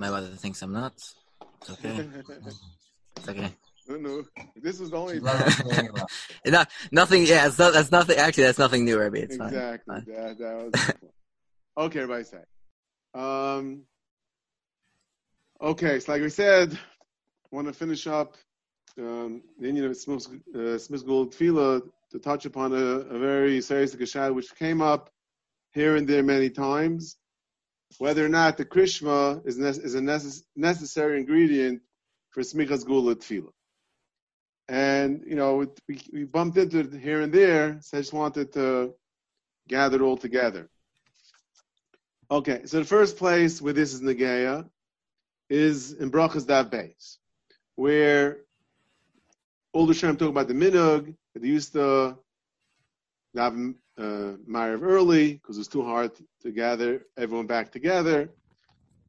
My mother thinks I'm nuts. It's okay. It's okay. no, no. This was the only She's not understanding about it. No, nothing. Yeah, it's not, that's nothing. Actually, that's nothing new, Rabbi. It's fine. exactly. Fine. That, that was okay, everybody say. Um, okay, so like we said, want to finish up um, the Indian of Smith uh, Smith Gould Tefillah to touch upon a, a very serious geshad which came up here and there many times. Whether or not the Krishma is, nec- is a necess- necessary ingredient for Smichas Gula Tefillah. And, you know, it- we, we bumped into it here and there, so I just wanted to gather it all together. Okay, so the first place where this is Negea is in Brachas Dav Beis, where all the Shem talk about the Minug, they used to have uh, Mariv early because it's too hard to gather everyone back together.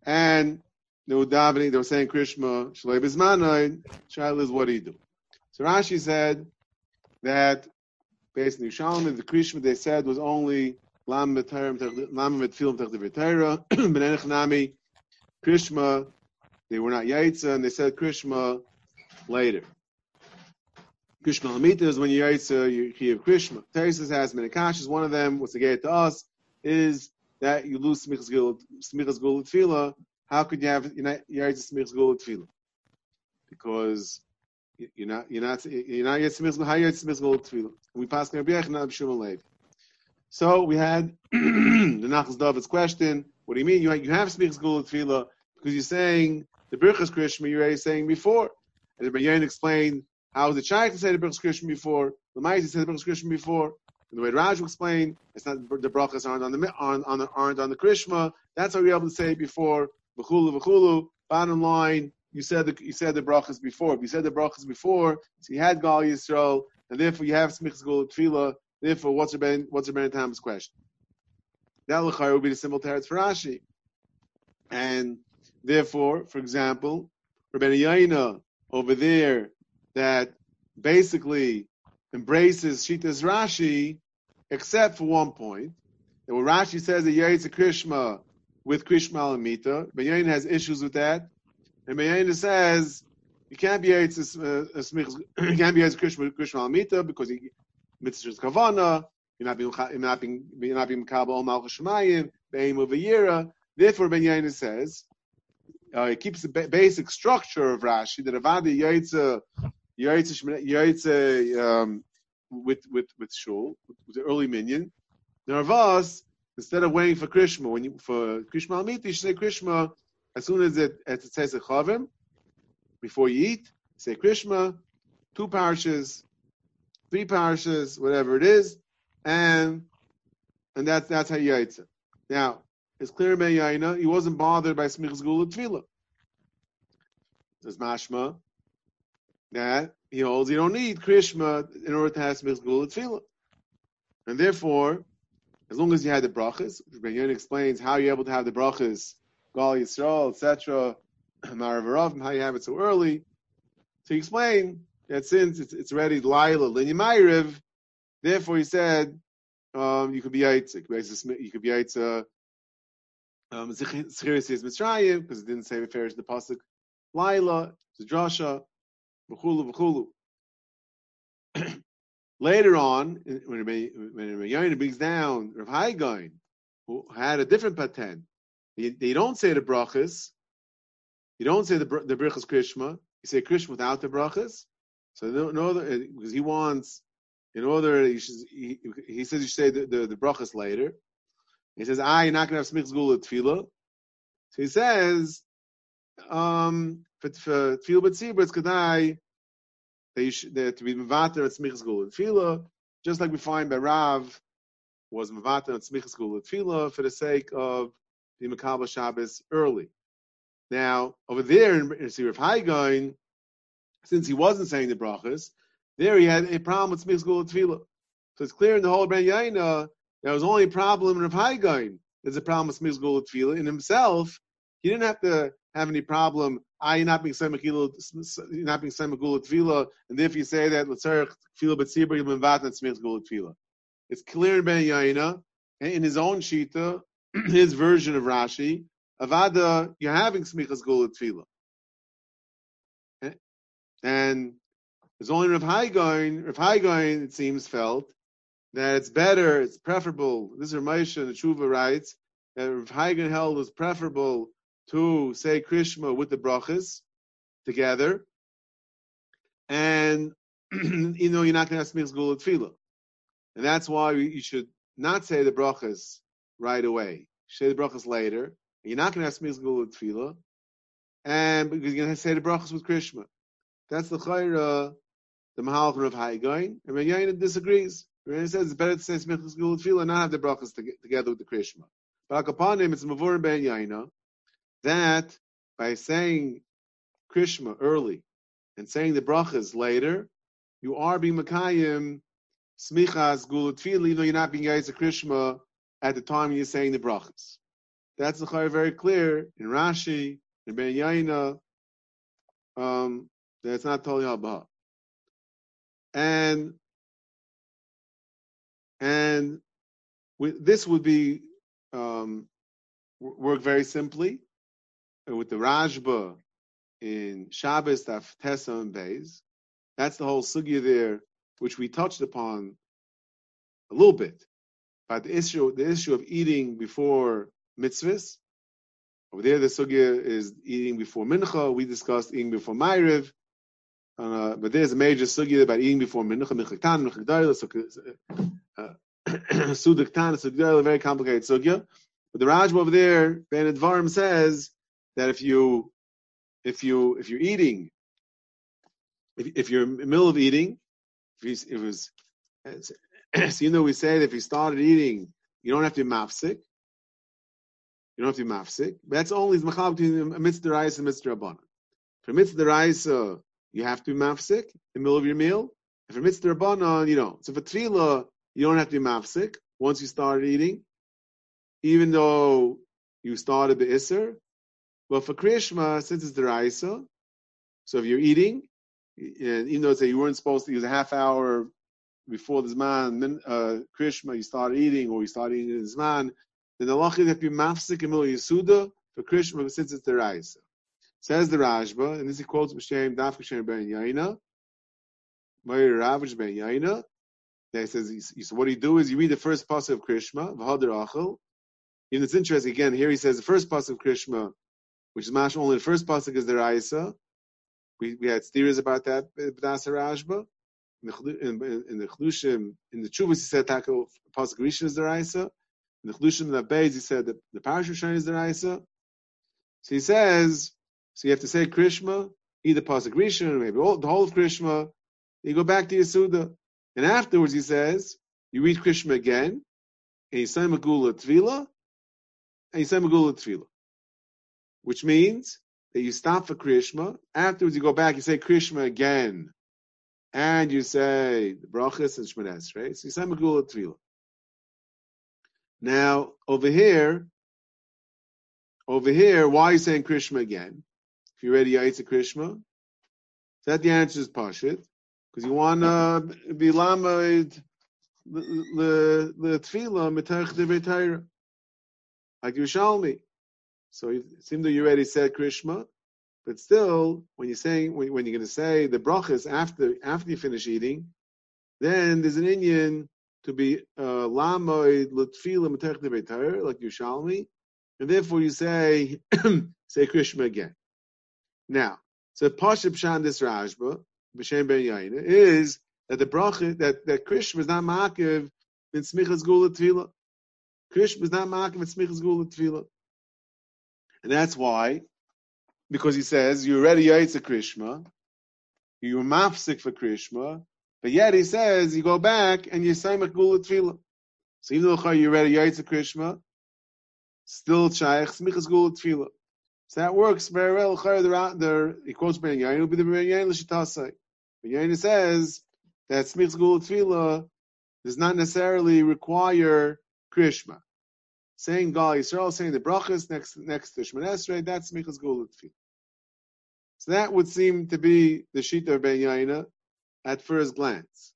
And they were davening, they were saying Krishma, Shalei Bismanai, Shaila is what do you do? So Rashi said that based on Yerushalmi, the Krishma they said was only Lam V'Tera, B'Nenech Nami, Krishma, they were not Yaitza, and they said Krishma later. Krishma Lamita is when you Yaitza, you hear Krishma. Teresis has many kashas. One of them, what's the get to us, is that you lose Smichas Gul Tefillah. How could you have Yaitza Smichas Gul Tefillah? Because you- you're not you're not you're not yet Smichas How you Yaitza Smichas Gul Tefillah? We pass Rabbi Yechon Abishum. So we had the Nachas David's question. What do you mean? You you have Smichas Gul Tefillah because you're saying the Birchas Krishma you're already saying before. And the Bayan explained how the Shaykh said the Birchas Krishma before, the Ma'azi said the Birchas Krishma before, and the way Raj explained, it's not the brachas aren't on the mi- on, the aren't on the. That's how we were able to say before. V'chulu v'chulu. Bottom line, you said the you said the brachas before. If you said the brachas before, so you had Gal Yisrael, and therefore you have Smichas Gul Tefillah. Therefore, what's Rabbi what's Rabbi Tam's question? That l'chayr would be the simple teretz for Rashi, and therefore, for example, Rabbi Yaina over there that basically embraces Shitas Rashi, except for one point. That when Rashi says that Yaitz Krishma with Krishma Alamita, Bayan has issues with that. And Bayan says you can't be Yaitz uh, Smichas- you can't be Yaitz Krishma Krishma Alamita because he mitzvahs kavana. You're not being you're not being you're not being kabel malchus shemayim beim of a yira. Therefore, Ben Yaina says uh, it keeps the ba- basic structure of Rashi that Avadi Yaitza Shmini- Yaitza um, with with with Shul with the early minion. Narvas instead of waiting for Krishma when you for Krishma Almiti, you say Krishma as soon as it as it says chavim before you eat. Say Krishma, two parishes, three parishes, whatever it is, and and that's that's how Yaitza. Now it's clear Ben Yaina, he wasn't bothered by Smichas Gula Tefillah. Says Mashma that he holds you don't need Krishma in order to have Smichas Gula Tefillah. And therefore, as long as you had the brachas, Ben Yaina explains how you're able to have the brachas, Gal Yisrael, etc., Marav how you have it so early. To explain that since it's, it's already Laila, Linya Ma'ariv, therefore he said, um, you could be Yaitzik. You could be Yaitza, um, Mitzrayim, because it didn't say refers to the Pasuk, Laila, the Drasha, Later on, when Rabbi brings down Rav Haigain, who had a different patent, they, they don't say the brachas, you don't say the, the brachas Krishma, you say Krishma without the brachas. So no, no, because he wants, in order, he, should, he, he says you should say the, the, the brachas later. He says, ah, you're not going to have smichs gula tefillah. So he says, um, for, for tefillah b'tzibur, it's kedai, that you should, that to be mevater at smichs gula tefillah, just like we find by Rav, was mevater at smichs gula tefillah for the sake of the Makabah Shabbos early. Now, over there in, in Sirif Haigain, since he wasn't saying the brachas, there he had a problem with Smichs Gula Tefillah. So it's clear in the whole Ben Yaina, there was only a problem in Rav Haigain. There's a problem with Smichs Gula Tefillah. In himself, he didn't have to have any problem. You're not being Semach you're not being Semach Gula Tefillah, and if you say that, say Tefillah B'tzibur, you'll be Vat and Smichs Gula Tefillah. It's clear in Ben Yaina, in his own Shita, his version of Rashi, Avada, you're having smichas gula tefillah. Eh? And there's only Rav Haigoin, Rav Haigoin, it seems, felt that it's better, it's preferable. This is Ramesha and Tshuva writes that Rav Haigoin held was preferable to say Krishma with the brachas together. And you know you're not going to have smichas gula tefillah. And that's why you should not say the brachas right away. Say the brachas later. You're not going to have smichas gula tefillah, and because you're going to say the brachas with Krishma. That's the chayra, the Mahalach of Haigain. And Yaina disagrees. Ben says it's better to say Smichas gula Tefillah and not have the brachas together with the Krishma. But upon him, it's Mavur Ben Yaina that by saying Krishma early and saying the brachas later, you are being Makayim Smichas Gul Tefillah, even though you're not being Yaisa Krishma at the time you're saying the brachas. That's the chayra very clear in Rashi, in Ben Yaina. Um, that's not totally Haba. And and we, this would be um, work very simply with the Rajba in Shabbos Taf Tessa and Beis. That's the whole sugya there, which we touched upon a little bit. But the issue, the issue of eating before mitzvahs. Over there, the sugya is eating before mincha. We discussed eating before ma'ariv. Uh, but there's a major sugya about eating before mincha, mincha tan, mincha gdaila, sudak tan, sudak very complicated sugya. But the Rajba over there, Ben Advarim says that if you, if you, if you're eating, if, if you're in the middle of eating, if, it was, so you know we that if you started eating, you don't have to be mafsik. You don't have to be mafsik. That's only the machal between mitzvah rice and mitzvah rabbanon. For mitzvah rice, uh, you have to be mafsik in the middle of your meal. If for mitzvah rabbanon, you don't. So for tefillah, you don't have to be mafsik once you started eating, even though you started the iser. But for krishma, since it's the raisa, so if you're eating, and even though say you weren't supposed to use a half hour before the zman, uh, krishma, you start eating or you start eating in zman, then the lach is to be mafsik in yisuda for krishma since it's the raisa. Says the Rajba, and this he quotes B'Shem Dafka Shem Ben Yaina, Meir Ravish Ben Yaina. He says, so what you do is you read the first pasuk of Krishma, V'Hader Achel. And it's interesting, again, here he says the first pasuk of Krishma, which is mash only the first pasuk is the Raisa. We, we had theories about that, uh, B'Dasa Rajba. In the, in, the Chlushim, in the Chuvas, he said Tako Pasuk Rishon is the Raisa. In the Chlushim and the Beis, he said that the Parashah is the Raisa. So he says, so you have to say Krishma, either Pasuk Rishon or maybe all, the whole of Krishma. You go back to Yasuda. And afterwards he says, you read Krishma again, and you say Magula Tvila, and you say Magula Tvila. Which means that you stop for Krishma. Afterwards you go back, you say Krishma again. And you say the brachas and Shmanes, right? So you say Magula Tvila. Now, over here, over here, why are you saying Krishma again? If you're ready, Yaitza Krishma. That the answer is Pashit. Because you want to be lamed the tefillah mitach like Yerushalmi. So it seems that you already said Krishma, but still, when you're saying when, when you're going to say the brachas after after you finish eating, then there's an Indian to be uh, lamoid l'tfila mitach de like Yerushalmi, and therefore you say say Krishma again. Now, so Pashup Shan this Rajba, B'Shem Ben Yaina, is that the bracha, that, that Krishma is not makiv in Smichas Gula Tefillah. Krishma is not makiv in Smichas Gula Tefillah. And that's why, because he says, you're already Yaitza Krishma, you're mafsik for Krishma, but yet he says, you go back and you say Gula Tefillah. So even though you're already Yaitza Krishma, still Shaykh Smichas Gula Tefillah. So that works very well. The, he quotes Ben Yain, will be the Ben Yain l'shitasai. Ben says that smichs gul tefillah does not necessarily require krishma. Saying Gal Yisrael, saying the brachas next next to Shemon Esrei, that's smichs gul tefillah. So that would seem to be the shita of Ben Yaina at first glance.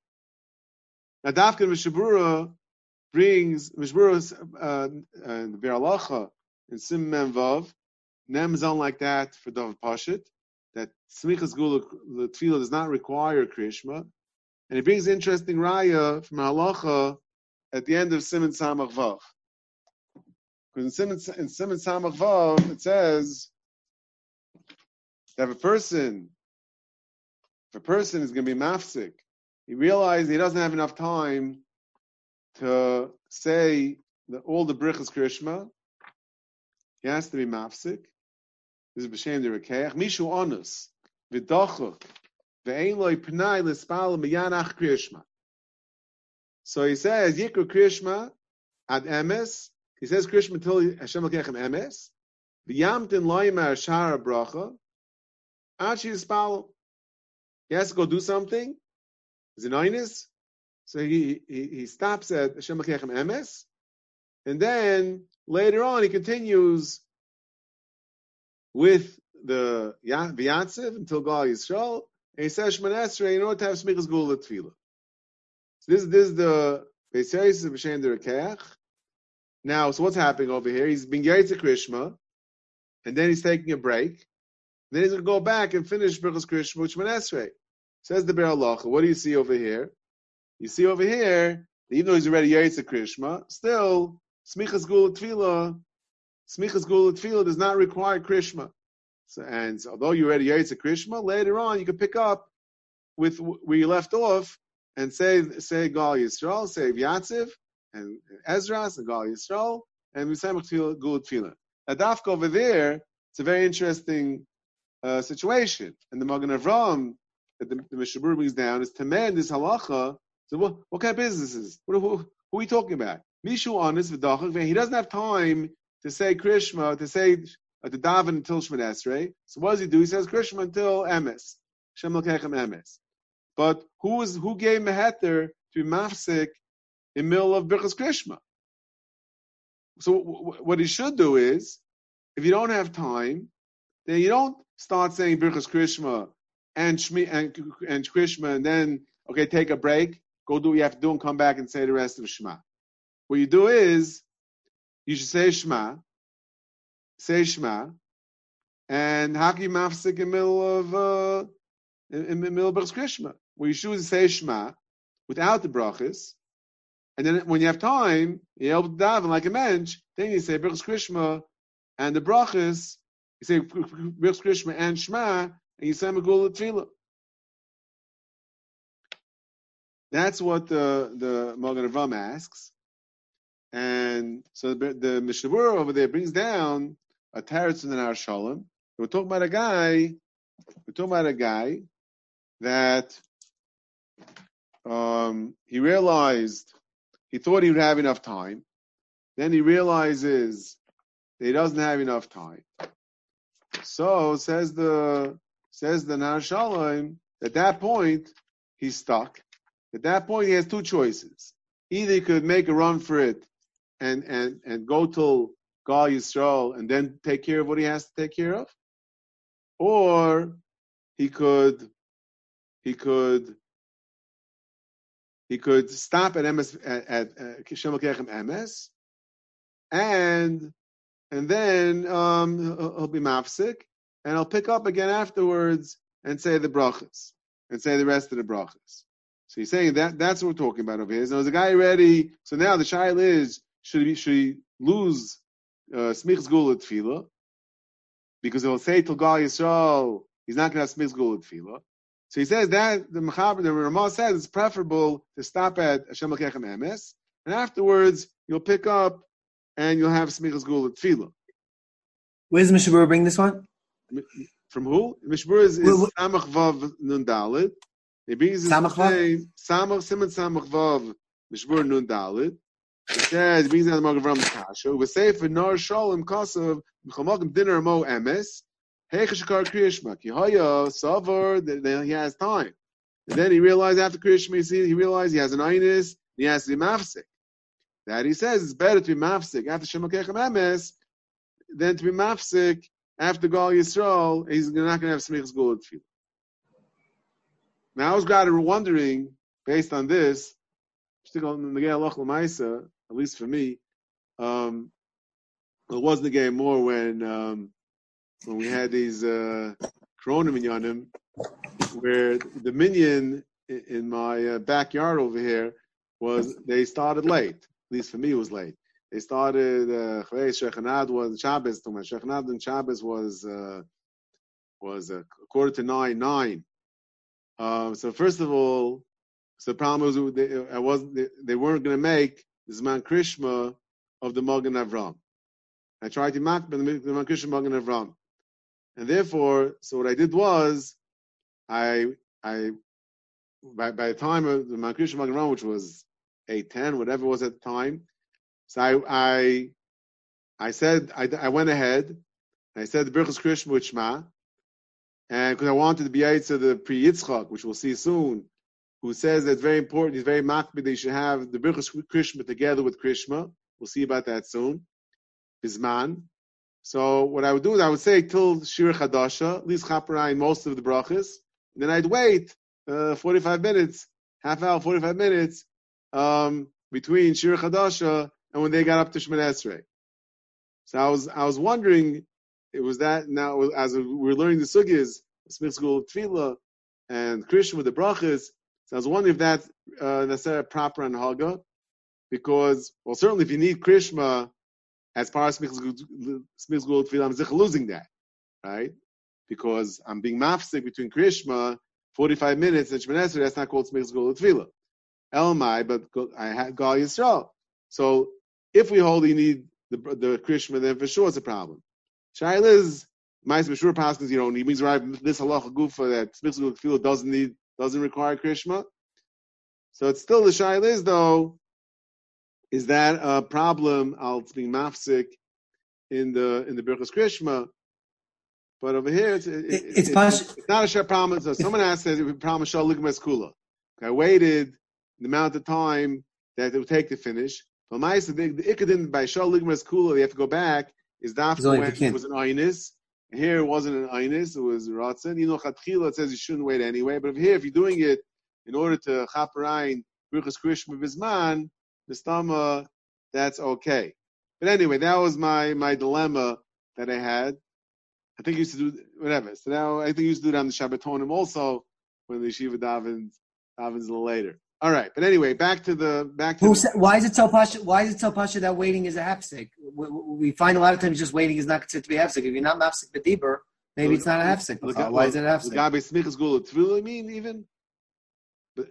Now, Dafkin Mishabura brings Mishbura's uh, uh, Beralacha in Sim Mem Vav. Nem is unlike that for Dav Pashit, that Smichas Gula Tefillah does not require Krishma. And he brings interesting raya from Halacha at the end of Simon Samach Vav. Because in Simon, in Simon Samach Vav, it says that if a person, if a person is going to be mafsik, he realizes he doesn't have enough time to say all the brichas Krishma, he has to be mafsik. This is b'shem de rekeach. Mishu onus v'dochuk ve'ein loy pnai l'spal miyanach Krishma. So he says Yikru Krishma ad emes. He says Krishma until Hashem lekechem emes. V'yamtin loymer shara bracha. Achi yispal. He has to go do something. Is it? So he, he, he stops at Hashem lekechem emes. And then later on he continues with the V'yatziv until Gal Yisrael, and he says Shemon Esrei in order to have Smichas Gula Tefillah. So this, this is the Beiseris of B'Shem Derekeach. Now, so what's happening over here? He's been Yaitz Krishma, and then he's taking a break. Then he's going to go back and finish Birchas Krishma Shemon Esrei. Says the Ber Allah. What do you see over here? You see over here, even though he's already Yaitz Krishma, still Smichas Gula Tefillah Smichas Gula Tefillah does not require Krishma. So, and so although you already ate a Krishma, later on you can pick up with where you left off and say say Gal Yisrael, say Yatziv, and Ezra's and Gal Yisrael, and Misamach Gula Tefillah. Now, Dafka over there, it's a very interesting uh, situation. And the Magen Avram that the, the Mishabur brings down is to man this halacha. So what, what kind of business is? Who, who, are we talking about? Mishu honest He doesn't have time to say Krishma, to say uh, to daven until Shemon Esrei. So what does he do? He says Krishma until Emes. Shem Emes. But who is who gave Meheter to be mafsik in middle of Birchas Krishma? So w- what he should do is, if you don't have time, then you don't start saying Birchas Krishma and Shmi and, and Krishma, and then okay, take a break, go do what you have to do, and come back and say the rest of Shema. What you do is you should say Shema, say Shema, and Haki Mafsik in the middle of uh, in, in middle of Birchas Krishma, where you should say Shema without the brachas, and then when you have time, able to daven like a mensch, then you say Birchas Krishma and the brachas, you say Birchas Krishma and Shema, and you say Megula Tefillah. That's what the the Magen Avraham asks. And so the, the Mishnah over there brings down a teretz in our Shalom. We're talking about a guy. We're talking about a guy that um, he realized he thought he would have enough time. Then he realizes he doesn't have enough time. So says the says the Nar Shalom. At that point, he's stuck. At that point, he has two choices. Either he could make a run for it and and and go till Gal Yisrael and then take care of what he has to take care of, or he could he could he could stop at MS at, at uh, MS, and and then um, he'll, be mafsik, and he'll pick up again afterwards and say the brachas and say the rest of the brachas. So he's saying that that's what we're talking about over here. So a guy ready. So now the child is should he, should he lose uh, smichs gula tefillah because he'll say to Gal Yisrael he's not going to have smichs gula. So he says that the Mechaber, the Ramah says it's preferable to stop at Hashem Lekechem Emes, and afterwards you'll pick up and you'll have smichas gula tefillah. Where's Mishabur bring this one? From who? Mishabur is, is Samach Vav Nun Dalit. He brings Samach Vav? Samach Simon Samach Vav Mishabur Nun Dalit. It says, brings down the Magen Avraham Kasha, we say for Nar Shalom Kasav, Mchamagim Dinner Mo Emes, Heichashakar Kriyashma, Kihaya, Savar, that he has time. And then he realized after Kriyashma, he realized he has an Ainis, he has to be Mafsik. That he says it's better to be Mafsik after Shemakechem Emes than to be Mafsik after Gal Yisrael, he's not going to have Smich's Gulad Tefillah. Now I was glad wondering, based on this, at least for me, um, It wasn't again more when um, when we had these uh, Corona minyanim, where the minyan i- in my uh, backyard over here was they started late. At least for me, it was late. They started uh, Shechanad was Shabbos. Shechanad and Shabbos was uh, was a quarter to nine nine. Um, so first of all, so the problem was they, I wasn't they, weren't going to make the Zman Krishma of the Magen Avram. I tried to mark the Zman Krishma Magen Avram, and therefore, so what I did was, I I by by the time of the Zman Krishma which was eight ten, whatever it was at the time, so I I I said I, I went ahead I said the Birchas Krishma and because I wanted to be to the Pri Yitzchak, which we'll see soon, who says that it's very important, he's very makbid that you should have the Birchas Krishma together with Krishma. We'll see about that soon. Bisman. So what I would do is I would say till Shir Chadasha, at least Chaparai most of the brachas, then I'd wait uh, 45 minutes, half hour, 45 minutes um, between Shir Chadasha and when they got up to Shemoneh Esrei. So I was I was wondering, it was that now as we're learning the sugyas, Smith School of Tefillah and Krishma with the brachas. So I was wondering if that's uh, necessarily proper on Haga, because well certainly if you need Krishma as far as Smith School of Tefillah, I'm losing that, right? Because I'm being mafsik between Krishma 45 minutes and Esrei, that's not called Smith School of Tefillah. Elmai, but I had Gal Yisrael. So if we hold you need the the Krishma, then for sure it's a problem. Shaila is Ma'is B'Shur Paskins, you know, he means right this halacha gufa that Smith School of Tefillah doesn't need doesn't require Krishma. So it's still the Shaila is though, is that a problem? Al being mafsik in the in the Birchas Krishma. But over here, it's it, It- it- it's it- it's not a share problem. So someone asked, says, problem shal ligmas kula. I waited the amount of time that it would take to finish. But my the, the ikadin by shal ligmas kula, they have to go back. Is only when it was an aynis? Here it wasn't an aynis; it was ratzin. You know, chatchila says you shouldn't wait anyway. But over here, if you're doing it in order to chaparain birchas krishma bisman, mistama, that's okay. But anyway, that was my my dilemma that I had. I think I used to do whatever. So now I think I used to do it on the Shabbatonim also when the yeshiva davens davens a little later. All right, but anyway, back to the back to Who the, said, why is it so pasha? Why is it so pasha that waiting is a hapsik? We, we find a lot of times just waiting is not considered to be hapsik. If you're not mapsik b'dibur, maybe it's not a hapsik. Look Uh, why is it a look, hapsik? Gabi smichas gula tefillah. I mean, even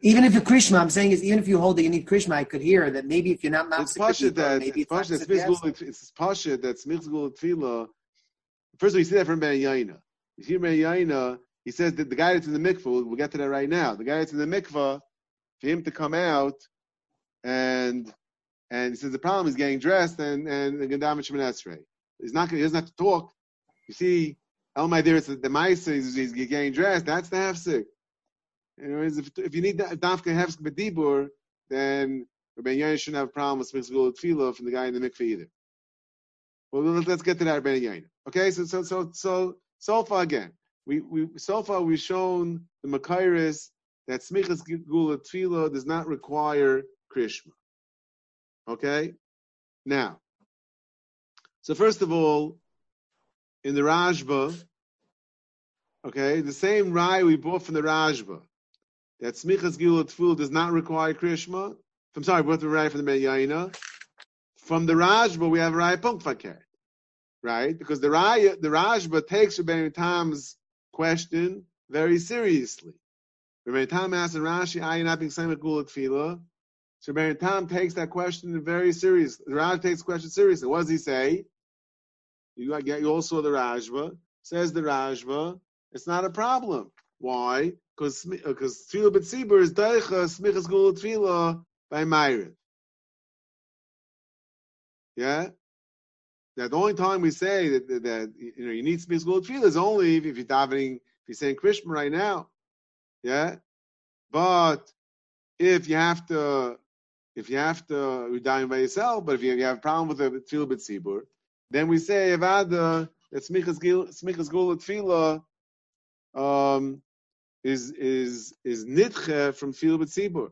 Even if you're Krishma, I'm saying is even if you hold that you need Krishma, I could hear that maybe if you're not it's b'dibur, that maybe it's it's pasha that considered to be smichas hapsik. gula. It's pasha that smichas tefillah. Uh, first of all, you see that from Ben Yaina. You see Ben Yaina. He says that the guy that's in the mikvah. We'll get to that right now. The guy that's in the mikvah, for him to come out and and he says the problem is getting dressed and and the Shemoneh Esrei. He's not gonna, he doesn't have to talk. You see, El there is the Maisa is he's getting dressed. That's the hefsek. Anyways, if, if you need that dafka hefsek bedibur, then Rabbi Yain shouldn't have a problem with Smith's Tefillah from the guy in the mikveh either. Well, let's- let's get to that Rabbi Yain. Okay, so so so so so far again, we we so far we've shown the Makairis that Smichas Gula Tefillah does not require Krishma. Okay? Now, so first of all, in the Rajba, okay, the same Rai we bought from the Rajba, that Smichas Gula Tefillah does not require Krishma. I'm sorry, bought the Rai from the Meyaina. From the Rajba, we have Rai Punkfaker. Right? Because the Rai, the Rajba takes Rabbi Tam's question very seriously. Rabbi Tam asks in Rashi, "Are you not being same with Tefillah?" So Rabbi Tam takes that question very seriously. The Raj takes the question seriously. What does he say? You you all saw the Rajva. Says the Rajva, it's not a problem. Why? Because because Tefillah B'tzibur is Daicha Smichas Gula Tefillah by Myriv. Yeah. That the only time we say that, that, that you know you need Smichas Gula Tefillah is only if, if you're davening, if you're saying Krishma right now. Yeah. But if you have to, if you have to redain by yourself, but if you, you have a problem with the tefillah b'tzibur, then we say avada that smichas gula tefillah um, is is is nitche from tefillah b'tzibur.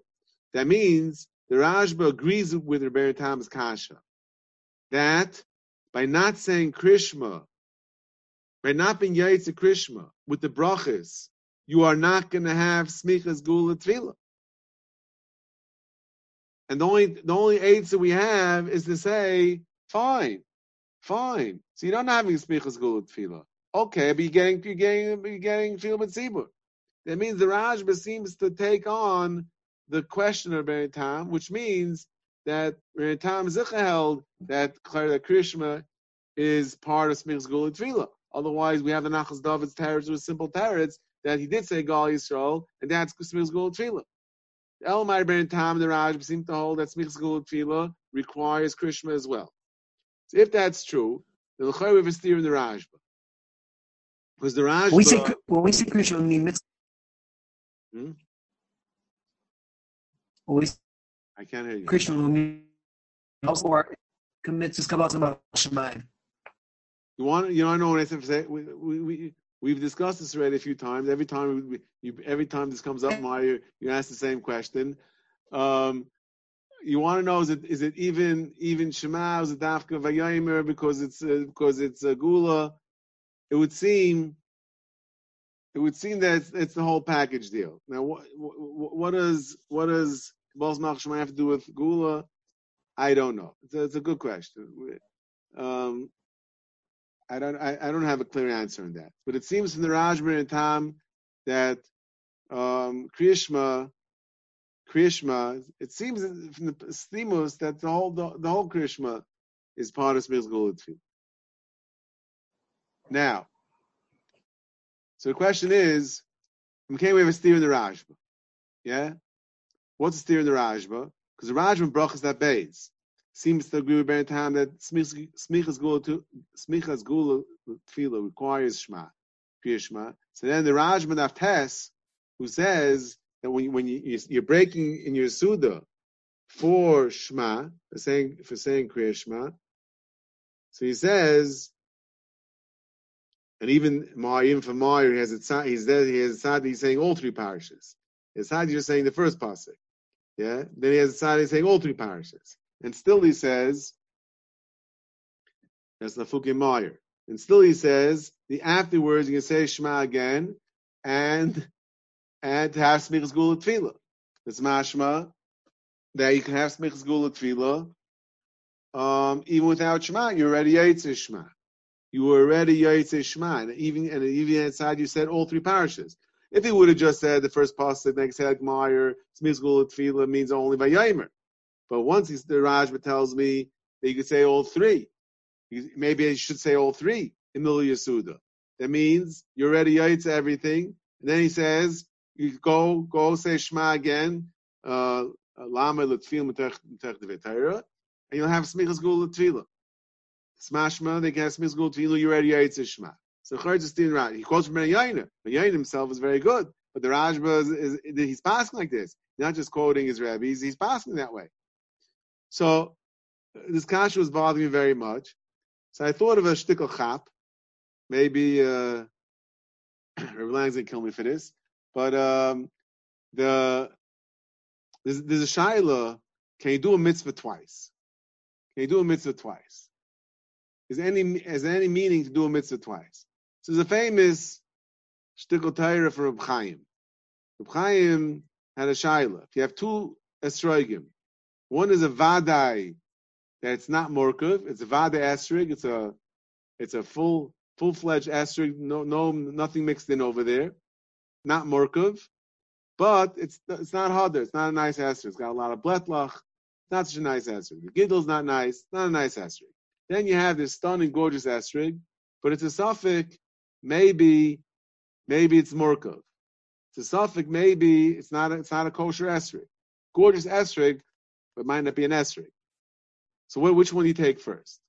That means the Rashba agrees with Rebbe Tam's kasha that by not saying Krishma, by not being Yaitse Krishma with the brachas, you are not going to have smichas gula tefillah. And the only the only aids that we have is to say, fine, fine. So you're not having smichas gula tefillah. Okay, but you're getting you're getting you're getting tefillah. That means the Rajba seems to take on the question of Beren Tam, which means that Beren Tam Zicha held that Krishma is part of Smichas Gula Tefillah. Otherwise, we have the Nachas David's teretz with simple teretz that he did say Gal Yisrael, and that's Smichas Gula Tefillah. El Meir Beren Tam and the Raj seem to hold that Smichas Gula Tefillah requires Krishma as well. So if that's true, then the Chayyim is steering the Rajba. Because the Rajba... We say, when we say Krishma, we mean mitzvah. Hmm? I can't hear you. Mean or commits his kabbalah shemayim. You want you know I know what I say. We, we, we we've discussed this already a few times. Every time we, you, every time this comes up, Meyer, you ask the same question. Um, you want to know is it is it even even Shema? Is it Dafka Vayomer because it's uh, because it's a Gula? It would seem it would seem that it's, it's the whole package deal. Now, what does what does Kabbalah's Malchus have to do with Gula? I don't know. It's a, it's a good question. Um, I don't I, I, don't have a clear answer on that. But it seems from the Rajmer and Tam that um, Krishma, Krishma, it seems from the Stimus that the whole the, the whole Krishma is part of Smich's Gula Now, so the question is, can we have a steer in the Rajba? Yeah? What's a steer in the Rajba? Because the Rajba brachas that base seems to agree with Beren Tam that smichas gula tefillah requires shma, shma. So then the Rajman of Tes, who says that when when you, you're breaking in your suda for shma, for saying for saying kriya shma, so he says, and even even for he has a he's there, he has a he's saying all three parishes. His he's just saying the first pasuk. Yeah. Then he has a side, he's saying all three parishes. And still he says, that's the Fukim Meyer. And still he says, the afterwards you can say Shema again, and and to have Smichas Gula Tefillah. It's mashma that you can have Smichas Gula Tefillah, um, even without Shema, you're already Yitzis Shema. You were already Yitzis Shema. And even, and even inside you said all three parishes. If he would have just said the first pasuk, next said Meyer, Smichas Gula Tefillah means only by Yamer. But once he's, the Rajma tells me that you could say all three, maybe I should say all three in Mil Yasuda. That means you're ready to everything. And then he says, you go, go say Shema again, uh, Lama Latfil Metech Devetayra, and you'll have Smichas Gul Latvila. Smashma, they can have Smichas Gul Latvila, you're ready to Shema. So Chayr right. He quotes from Ben Yaina. Ben Yaina himself is very good. But the Rajba is, is, is he's passing like this. He's not just quoting his rabbis, he's passing that way. So this kasha was bothering me very much. So I thought of a shtickle chap. Maybe uh, Lang's gonna kill me for this, but um, the there's, there's a shaila. Can you do a mitzvah twice? Can you do a mitzvah twice? Is any there any meaning to do a mitzvah twice? So there's a famous shtickle Torah for Reb Chaim. Reb Chaim had a shaila. If you have two esrogim, one is a vadai that's not morkav. It's a vadai esrig. It's a it's a full full fledged esrig. No no nothing mixed in over there. Not morkav, but it's it's not harder. It's not a nice esrig. It's got a lot of bletlach. It's not such a nice esrig. The giddel's not nice. Not a nice esrig. Then you have this stunning, gorgeous esrig, but it's a suffix. Maybe maybe it's morkav. It's a suffix. Maybe it's not a, it's not a kosher esrig. Gorgeous esrig but might not be an esrog. So which one do you take first?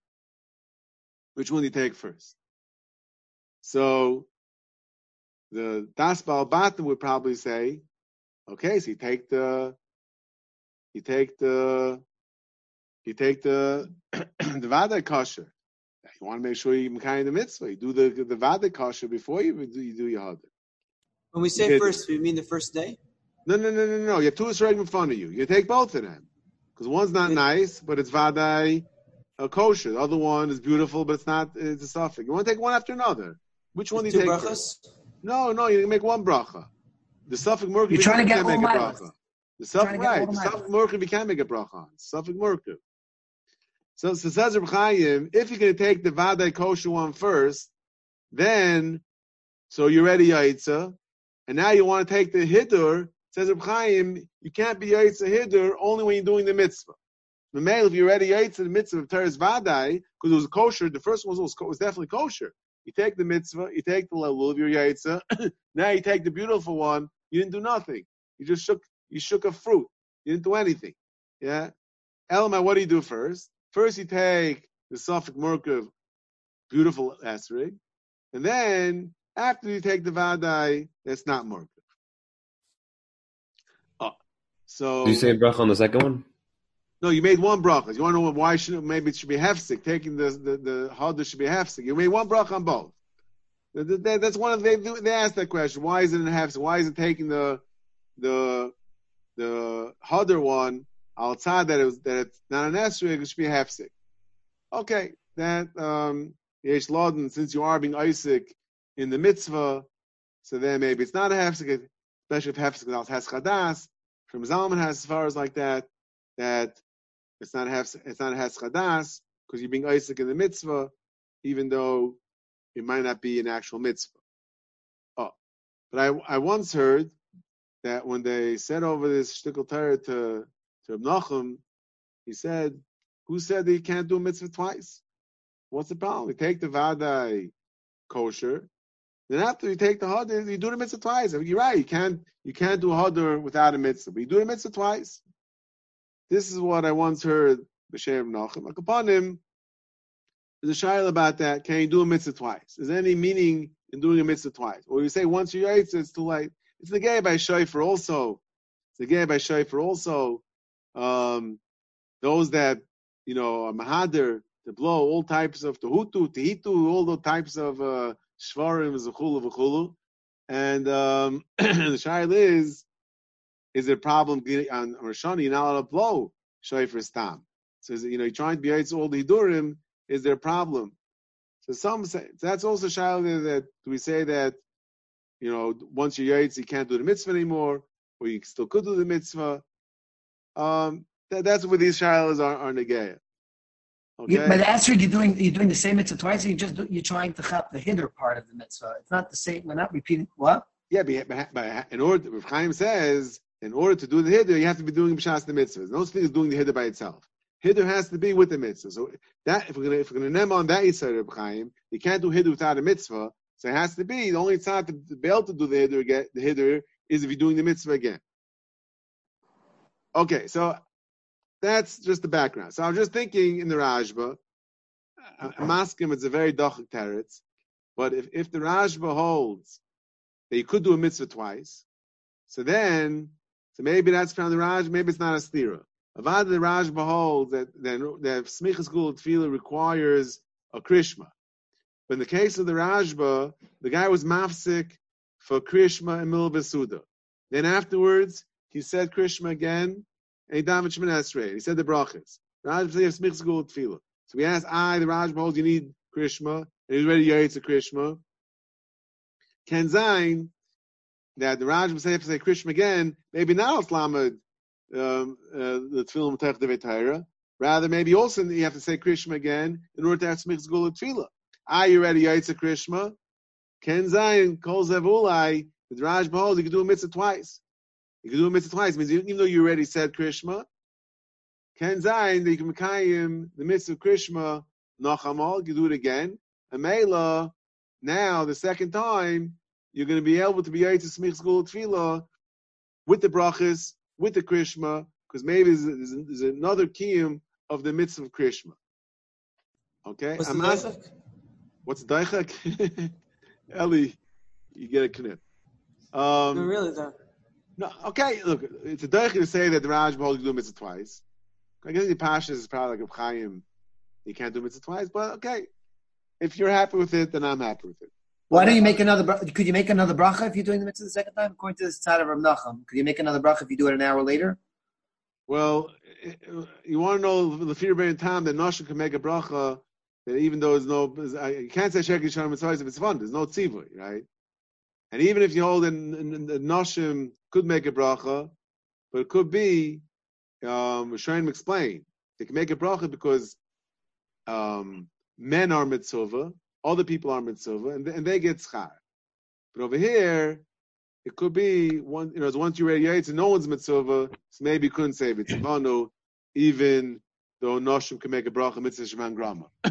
Which one do you take first? So the Das Baal would probably say, okay, so you take the, you take the, you take the the vada kosher. You want to make sure you kind of mitzvah. You do the the vada kosher before you do you do your hadar. When we say first, we mean the first day. No, no, no, no, no. You have two Israelim in front of you. You take both of them because one's not nice, but it's vadai, uh, kosher. The other one is beautiful, but it's not. It's a suffix. You want to take one after another. Which one do you Two take? brachas? first? No, no. You make one bracha. The suffix murkav. You're trying to get can't make a all bracha. The trying suffix to get. The the suffix murkav you can't make a bracha. on. Suffix murkav. So, so says Reb Chaim, if you're going to take the vadai kosher one first, then so you're ready yaitza, and now you want to take the hidur. Says Reb Chaim, you can't be yaitza hidur only when you're doing the mitzvah. The male, if you're ready yaitza the mitzvah of teres vadai, because it was kosher, the first one was, was definitely kosher. You take the mitzvah, you take the level of your yaitza. now you take the beautiful one. You didn't do nothing. You just shook. You shook a fruit. You didn't do anything. Yeah. Elma, what do you do first? First, you take the Suffolk Murkav, beautiful esrig, and then after you take the Vadai, that's not Murkav. Oh, so Do you say a bracha on the second one? no, you made one bracha. You want to know why should maybe it should be hefsek? Taking the the the should be hefsek. You made one bracha on both. That- that- That's one of they do- they asked that question. Why is it in hefsek? Why is it taking the the the hadar one outside that it was that it's not an esrog? It should be hefsek. Okay, that um yesh laden since you are being Isaac in the mitzvah, so then maybe it's not a hefsek, especially if hefsek without has. From Zalman has as far as like that that it's not has it's not has chadas because you're being Isaac in the mitzvah, even though it might not be an actual mitzvah. Oh, but I I once heard that when they said over this shtickle Torah to to Reb Nachum, he said, "Who said that you can't do a mitzvah twice? What's the problem? You take the vadai kosher, then after you take the hadar, you do the mitzvah twice. I mean, you're right. You can't you can't do a hadar without a mitzvah, but you do the mitzvah twice. This is what I once heard B'Shem Nachum. Like upon him, there's a shaila about that. Can you do a mitzvah twice? Is there any meaning in doing a mitzvah twice? Or you say once you're yaitz, it's too late. It's the gay by shayfer also. It's the gay by shayfer also. Um, those that you know are mahader to blow all types of tehutu, tehitu, all the types of uh, shvarim, zechulu, v'chulu. And um, the shaila is, is there a problem on Rosh Hashanah? You're not allowed to blow shayfer stam. So you know you're trying to be all the hidurim. Is there a problem? So some say that's also shaila that we say that you know once you're yaitz you can't do the mitzvah anymore, or you still could do the mitzvah. Um, that, that's what these shilas are, are negaya. Okay. You, but Esther, you're doing you're doing the same mitzvah twice. You just do, you're trying to chop the hinder part of the mitzvah. It's not the same. We're not repeating what. Yeah, but, but, in order, Rav Chaim says, in order to do the hiddur, you have to be doing b'shas the mitzvahs. No such thing as doing the hiddur by itself. Hiddur has to be with the mitzvah. So that if we're gonna if we're gonna name on that Yisrael Rav Chaim, you can't do hiddur without a mitzvah. So it has to be the only time to, to be able to do the hiddur again. The hiddur is if you're doing the mitzvah again. Okay, so that's just the background. So I was just thinking in the Rajba, uh, I'm asking it's a very dachik teretz, but if, if the Rajba holds that you could do a mitzvah twice, so then, so maybe that's from the Raj, maybe it's not a stira. Avad the Rajba holds that that, that smichas gul tefillah requires a krishma. But in the case of the Rajba, the guy was mafsik for krishma and mil vesuda. Then afterwards, he said krishma again, and he davened Shemoneh Esrei. He said the brachas. So we asked, I, the Rajba holds you need krishma, and he's ready to yaitz a krishma. Ken Zayin, that the Rajba say to say krishma again, maybe not al Slamed, um, uh, the tefillah Matech de Vetayra. Rather, maybe also you have to say krishma again in order to have smichas gul tefillah. Are you ready yaitz a krishma? Ken Zayin, kol zevulai, the Rajba holds you can do a mitzvah twice. You can do a mitzvah twice. It means even though you already said krishma, Ken Zayin, that you can mekayim the mitzvah of krishma, nachamal, you can do it again. And Mela, now the second time, you're going to be able to be able to smich school tefillah with the brachas, with the krishma, because maybe there's, there's, another kiyum of the mitzvah of krishma. Okay, What's the asking, what's daichak? Eli, you get a knip. Um, No, really though. No, okay, look, it's a daichak to say that the Raj holds you do mitzvah twice. I guess the Pasha is probably like a Chaim. You can't do mitzvah twice, but okay. If you're happy with it, then I'm happy with it. Why don't you make another? Could you make another bracha if you're doing the mitzvah the second time? According to the side of Rav could you make another bracha if you do it an hour later? Well, you want to know the fear bearing time that Noshim can make a bracha, that even though there's no, you can't say Shalom Mitzvah if it's fun, there's no tzivui, right? And even if you hold in, the Noshim could make a bracha, but it could be, um, Rishonim explain, they can make a bracha because um, men are mitzvah, other people are mitzvah, and, and they get schar. But over here, it could be one, you know, once you read yaitz and no one's mitzvah, so maybe you couldn't say mitzvah, even though noshim can make a bracha mitzvah shman grama.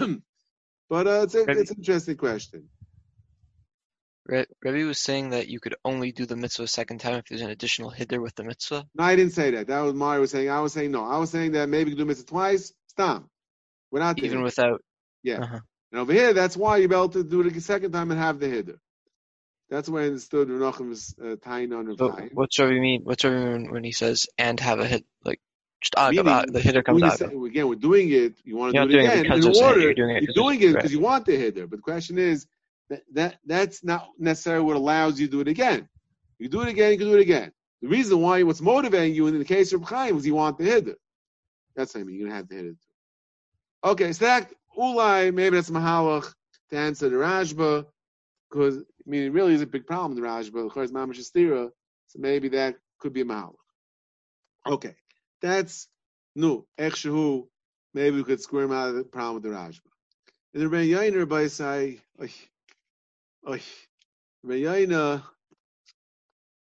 but uh, it's, a, it's an interesting question. Rebbe was saying that you could only do the mitzvah a second time if there's an additional hiddur with the mitzvah. No, I didn't say that. That was Mari was saying. I was saying no. I was saying that maybe you can do mitzvah twice. Stop. We're not even there. without. Yeah. Uh-huh. And over here, that's why you're able to do it a second time and have the hiddur. That's why I understood Renachim's uh, tying on But what's Rebbe mean? What's Rebbe mean when he says and have a hit like just ah, the hiddur comes out? Again, we're doing it. You want to do it again in order. You're doing it because right. you want the hiddur. But the question is that, that that's not necessarily what allows you to do it again. You do it again, you can do it again. The reason why what's motivating you in the case of Chaim was you want the hiddur. That's what I mean. You're gonna have the hiddur. Okay, so that ulai maybe that's mahalach to answer the Rashba because I mean, it really is a big problem the Rashba. Of course, Mamash so maybe that could be a mahal. Okay, that's no Echshahu. Maybe we could square him out of the problem with the Rashba. And the Rebbe Yainer by say, Yainer,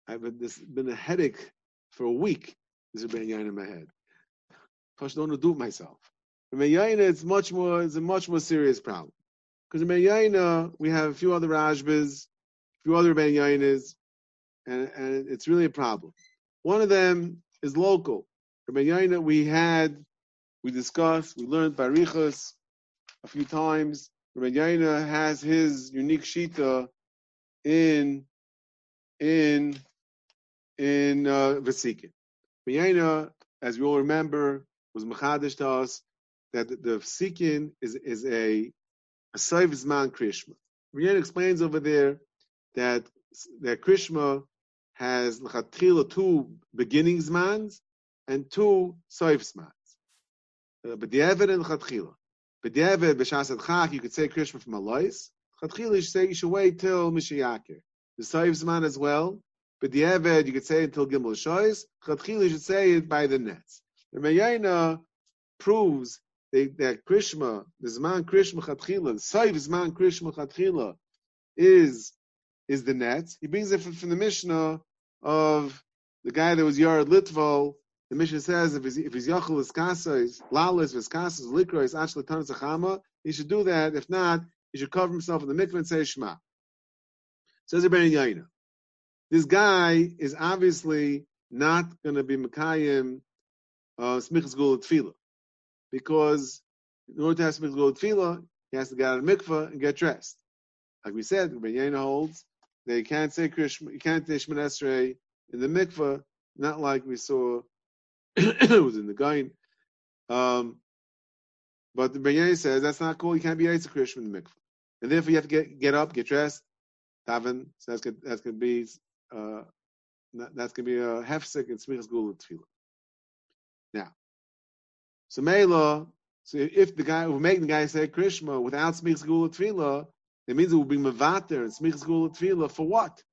I've been, this been a headache for a week. This Rebbe Yainer in my head. I don't want to do it myself. Yainer, it's much more, it's a much more serious problem. Because in we have a few other Rashbas, a few other Ben Yainas, and, and it's really a problem. One of them is local. Yaina, we had, we discussed, we learned Barichas a few times. Yaina has his unique shita in in in uh, Vesikin. Yaina, as we all remember, was mechadish to us that the, Vesikin is is a a Zman Krishma. Rian explains over there that that Krishma has lechatchila two beginning zmans and two soif zmans. Uh, but the Evid and lechatchila. But the b'shas chak you could say Krishma from Alois. Lechatchila you say you should wait till Mishiyakir. The soif zman as well. The you could say until Gimel Shois. Lechatchila you should say it by the nets. The Meyayna proves that Krishma, the Zman Krishma Chatchila, the Saiv Zman Krishma Chatchila is is the net. He brings it from, from, the Mishnah of the guy that was Yared Litval. The mission says if he's if he's Yachal Iskasas, Lalas Viskasas, Likrois, Ashla Tanasachama, he should do that. If not, he should cover himself in the mikvah and say Shema. Says Ibn Yaina. This guy is obviously not going to be Mekayim uh, Smichas Tefillah because in order to have something to tefillah, he has to get out of mikvah and get dressed. Like we said, Rabbi Yaina holds that you can't say Krishma, you can't say Shemon in the mikvah, not like we saw was in the Gain. Um, but the Yaina says that's not cool. You can't be Yitzhak Krishma in the mikvah, and therefore you have to get get up, get dressed, daven. So that's gonna, that's going to be uh, that's going to be a hefsek and smichas gula tefillah. Now, so Mela, so if the guy will make the guy say Krishma without Smichas Gula Tefillah, it means it will be Mavater and Smichas Gula Tefillah for what?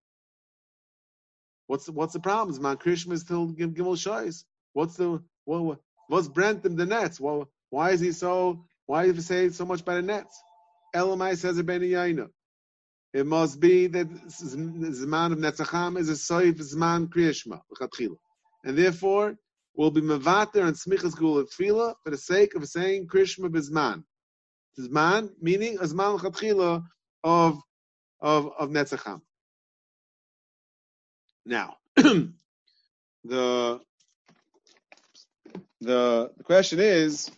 What's the, what's the problem? Is Man, Krishma is still Gimel Shois. What's the what, what's Brentham the nets? Well, why is he so? Why is he saying so much about the nets? Elamai says it Ben Yaina. It must be that Zman of Netzacham is a Soif Zman Krishma, and therefore we'll be mevater and smichas gula tefila for the sake of saying Krishma bizman. Zman meaning a zman chatchila of of of netzacham. Now, the the the question is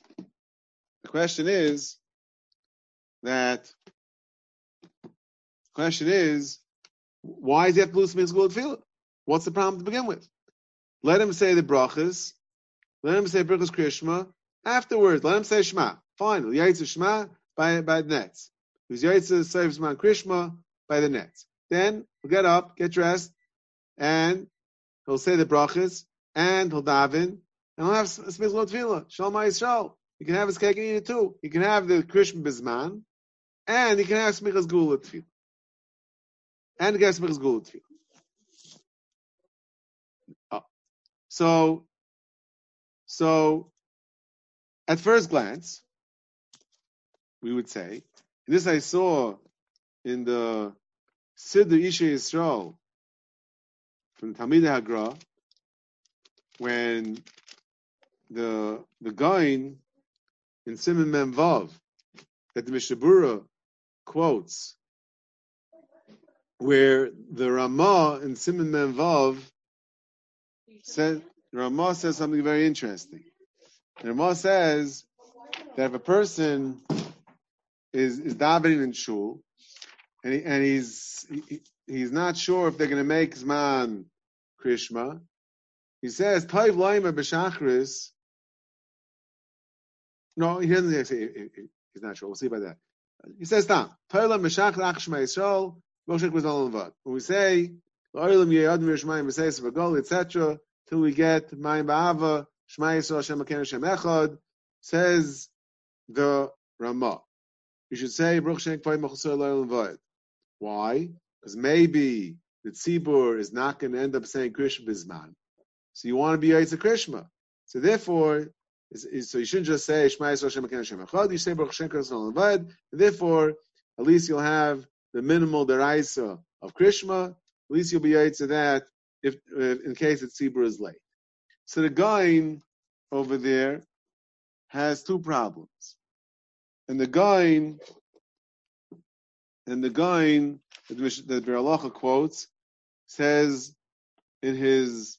the question is that the question is why is he have to lose smichas gula tefila? What's the problem to begin with? Let him say the brachas. Let him say brachas krishma. Afterwards, let him say shema. Fine. Yaitza shema by by the nets. Who's yaitza saves man krishma by the nets. Then he'll get up, get dressed, and he'll say the brachas, and he'll daven, and he'll have smichas gula tefillah. Shalom Yisrael. You can have his cake and eat it too. You can have the Krishma Bisman, and you can have smichas gula tefillah. And get smichas gula tefillah. Oh. So, so, at first glance, we would say, this I saw in the Siddur Isha Yisrael from Talmid Hagra, when the the Gain in Simon Memvav that the Mishnah Berurah quotes, where the Ramah in Simon Memvav said, Ramah says something very interesting. The Ramah says that if a person is is davening in shul, and he, and he's he, he's not sure if they're going to make Zman Krishma. He says, "Taiv Laima b'Shachris." No, he doesn't say he's not sure. We'll see about that. He says, "Tam Taiv Laima b'Shachris Achshma Yisrael Moshe was all Levad." When we say "La'olam Yeyad Mirshmayim B'Seis V'Gol," etc., till we get Mayim Ba'ava Shema Yisrael Shem Aken Hashem Echad, says the Ramah. You should say Baruch Shem Kvay Machasor La'olam V'Ad. Why? Because maybe the tzibur is not going to end up saying Krishma Bisman. So you want to be Yitzhak Krishma. So therefore, is, is, so you shouldn't just say Shema Yisrael Shem Aken Hashem Echad. You say Baruch Shem Kvay Levad. Therefore, at least you'll have the minimal deraisa of Krishma. At least you'll be Yitzhak that if, if in case the tzibur is late. So the guy over there has two problems. And the guy and the guy that the Beralacha quotes says in his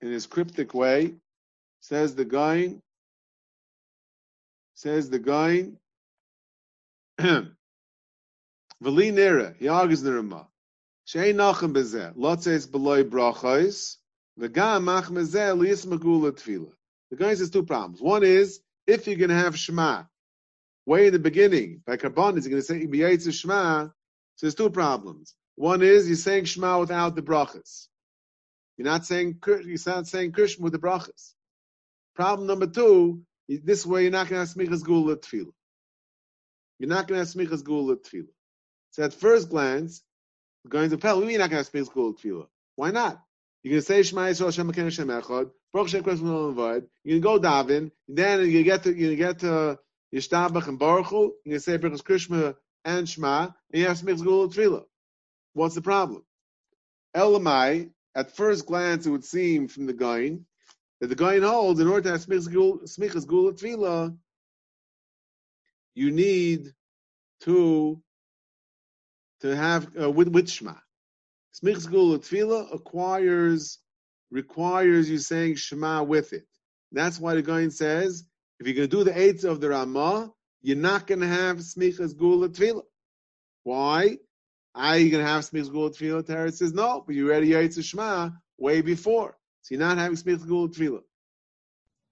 in his cryptic way, says the guy says the guy V'li nera, he argues the Rama. Shein nachem bezeh, lotzes beloy brachos, v'gam mach. The guy says two problems. One is, if you're going to have Shema, way in the beginning, by Karbonis, you're going to say Ibiyatz Shema, so there's two problems. One is you're saying Shema without the brachas. You're not saying you're not saying Krishma with the brachas. Problem number two, this way you're not going to have smichas gula tefillah. You're not going to have smichas gula tefillah. So at first glance, going to Pel, you're not going to have smichas gula tefillah. Why not? You can say Shema Yisrael Hashem Aken Hashem Echad, Baruch Shem Krishma Vod. You can go daven, then you get to you get to Yishtabach and Baruch Hu. You can say Baruch Krishma and Shema, and you have Smichas Gula Tefillah. What's the problem? Elamai, at first glance, it would seem from the Gain that the Gain holds in order to have Smichas Gula Tefillah, you need to to have uh, with with Shema. Smichas Gula Tefillah acquires requires you saying Shema with it. That's why the Gain says if you're going to do the eights of the Ramah, you're not going to have Smichas Gula Tefillah. Why? Are you going to have Smichas Gula Tefillah? Teretz says no, but you already Yaitz Shema way before. So you're not having Smichas Gula Tefillah.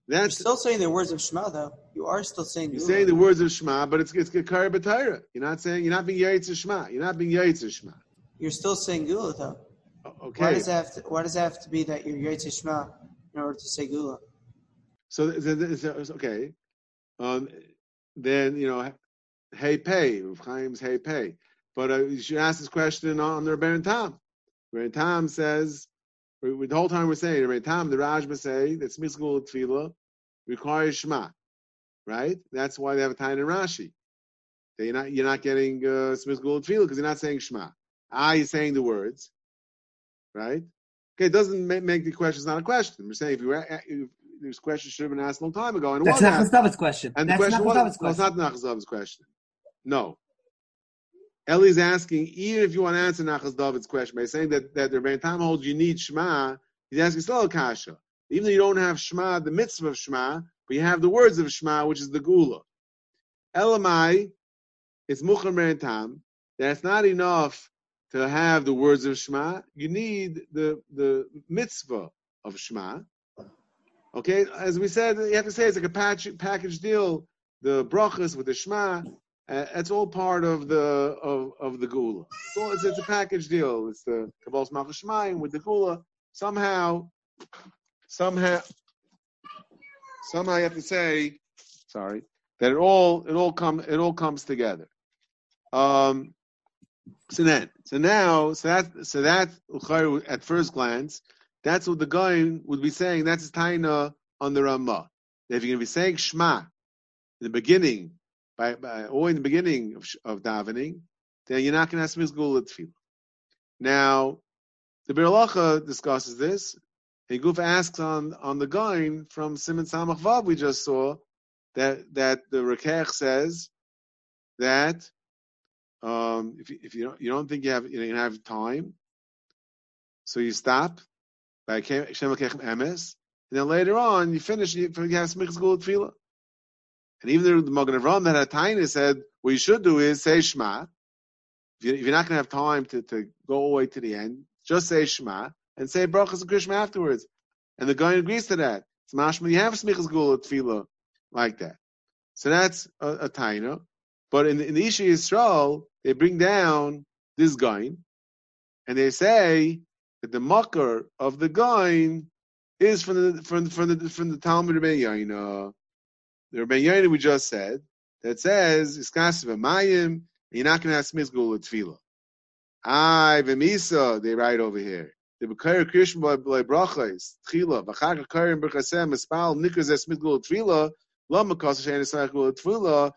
That's you're still saying the words of Shema, though. You are still saying. You're saying the words of Shema, but it's it's Gekar B'Tayra. You're not saying you're not being Yaitz Shema. You're not being Yaitz Shema. You're still saying Gula, though. Okay. Why does that have to, why does that have to be that you're Yaitz Shema in order to say Gula? So, okay, um, then you know, hey pay, Rav Chaim's hey pay. But uh, you should ask this question on the Rebbein Tam. Rebbein Tam says, we, the whole time we're saying Rebbein Tam, the Rajma say that Smithgul Tefillah requires Shema, right? That's why they have a time in Rashi. That you're not you're not getting uh, Smithgul Tefillah because you're not saying Shema. Ah, you're saying the words, right? Okay, it doesn't make, make the question. It's not a question. We're saying if you were if, this question should have been asked a long time ago. And That's Nachas David's question. And That's the question was, question. no, it's not Nachas question. No. Ellie's asking, even if you want to answer Nachas David's question by saying that, that the Rebbein Tam holds you need Shema, he's asking still a kasha. Even though you don't have Shema, the mitzvah of Shema, but you have the words of Shema, which is the Gula. Elamai, it's Mukhar Rebbein Tam, that's not enough to have the words of Shema. You need the, the mitzvah of Shema, Okay, as we said, you have to say it's like a package, package deal. The brachas with the shema, uh, it's all part of the of, of the gula. All, it's, it's a package deal. It's the kabbalas malchus shemayim with the gula. Somehow, somehow, somehow you have to say, sorry, that it all it all come it all comes together. Um, so then, so now, so that so that at first glance, that's what the guy would be saying. That's his taina on the Ramah. If you're going to be saying Shema in the beginning, by, by or in the beginning of, of davening, then you're not going to have smizgul tefillah. Now, the Birlacha discusses this. Heguf asks on on the guy from Simon Samach Vav we just saw that that the Rekech says that um, if you, if you don't you don't think you have you, know, have time, so you stop by Shem Emes, and then later on you finish you have Smichas Gul Tefillah. And even the Magen Avram that had tiny said what you should do is say Shema. If, you, are not going to have time to, to go all the way to the end, just say Shema and say Brachas and Krishma afterwards. And the guy agrees to that. It's mashma you have Smichas Gul Tefillah like that. So that's a, a taina. But in, in the Isha Yisrael, they bring down this guy, and they say that the mucker of the guy is from the from from the from the Talmud Rebbe Yaina. The Rebbe Yaina we just said that says iskasiv mayim. You're not going to have smith gula tefillah. I v'misa they write over here. The bekayr krishma by brachas tefillah v'chak bekayr berchasem espal nikras es smith gula tefillah lo makas shein esach gula tefillah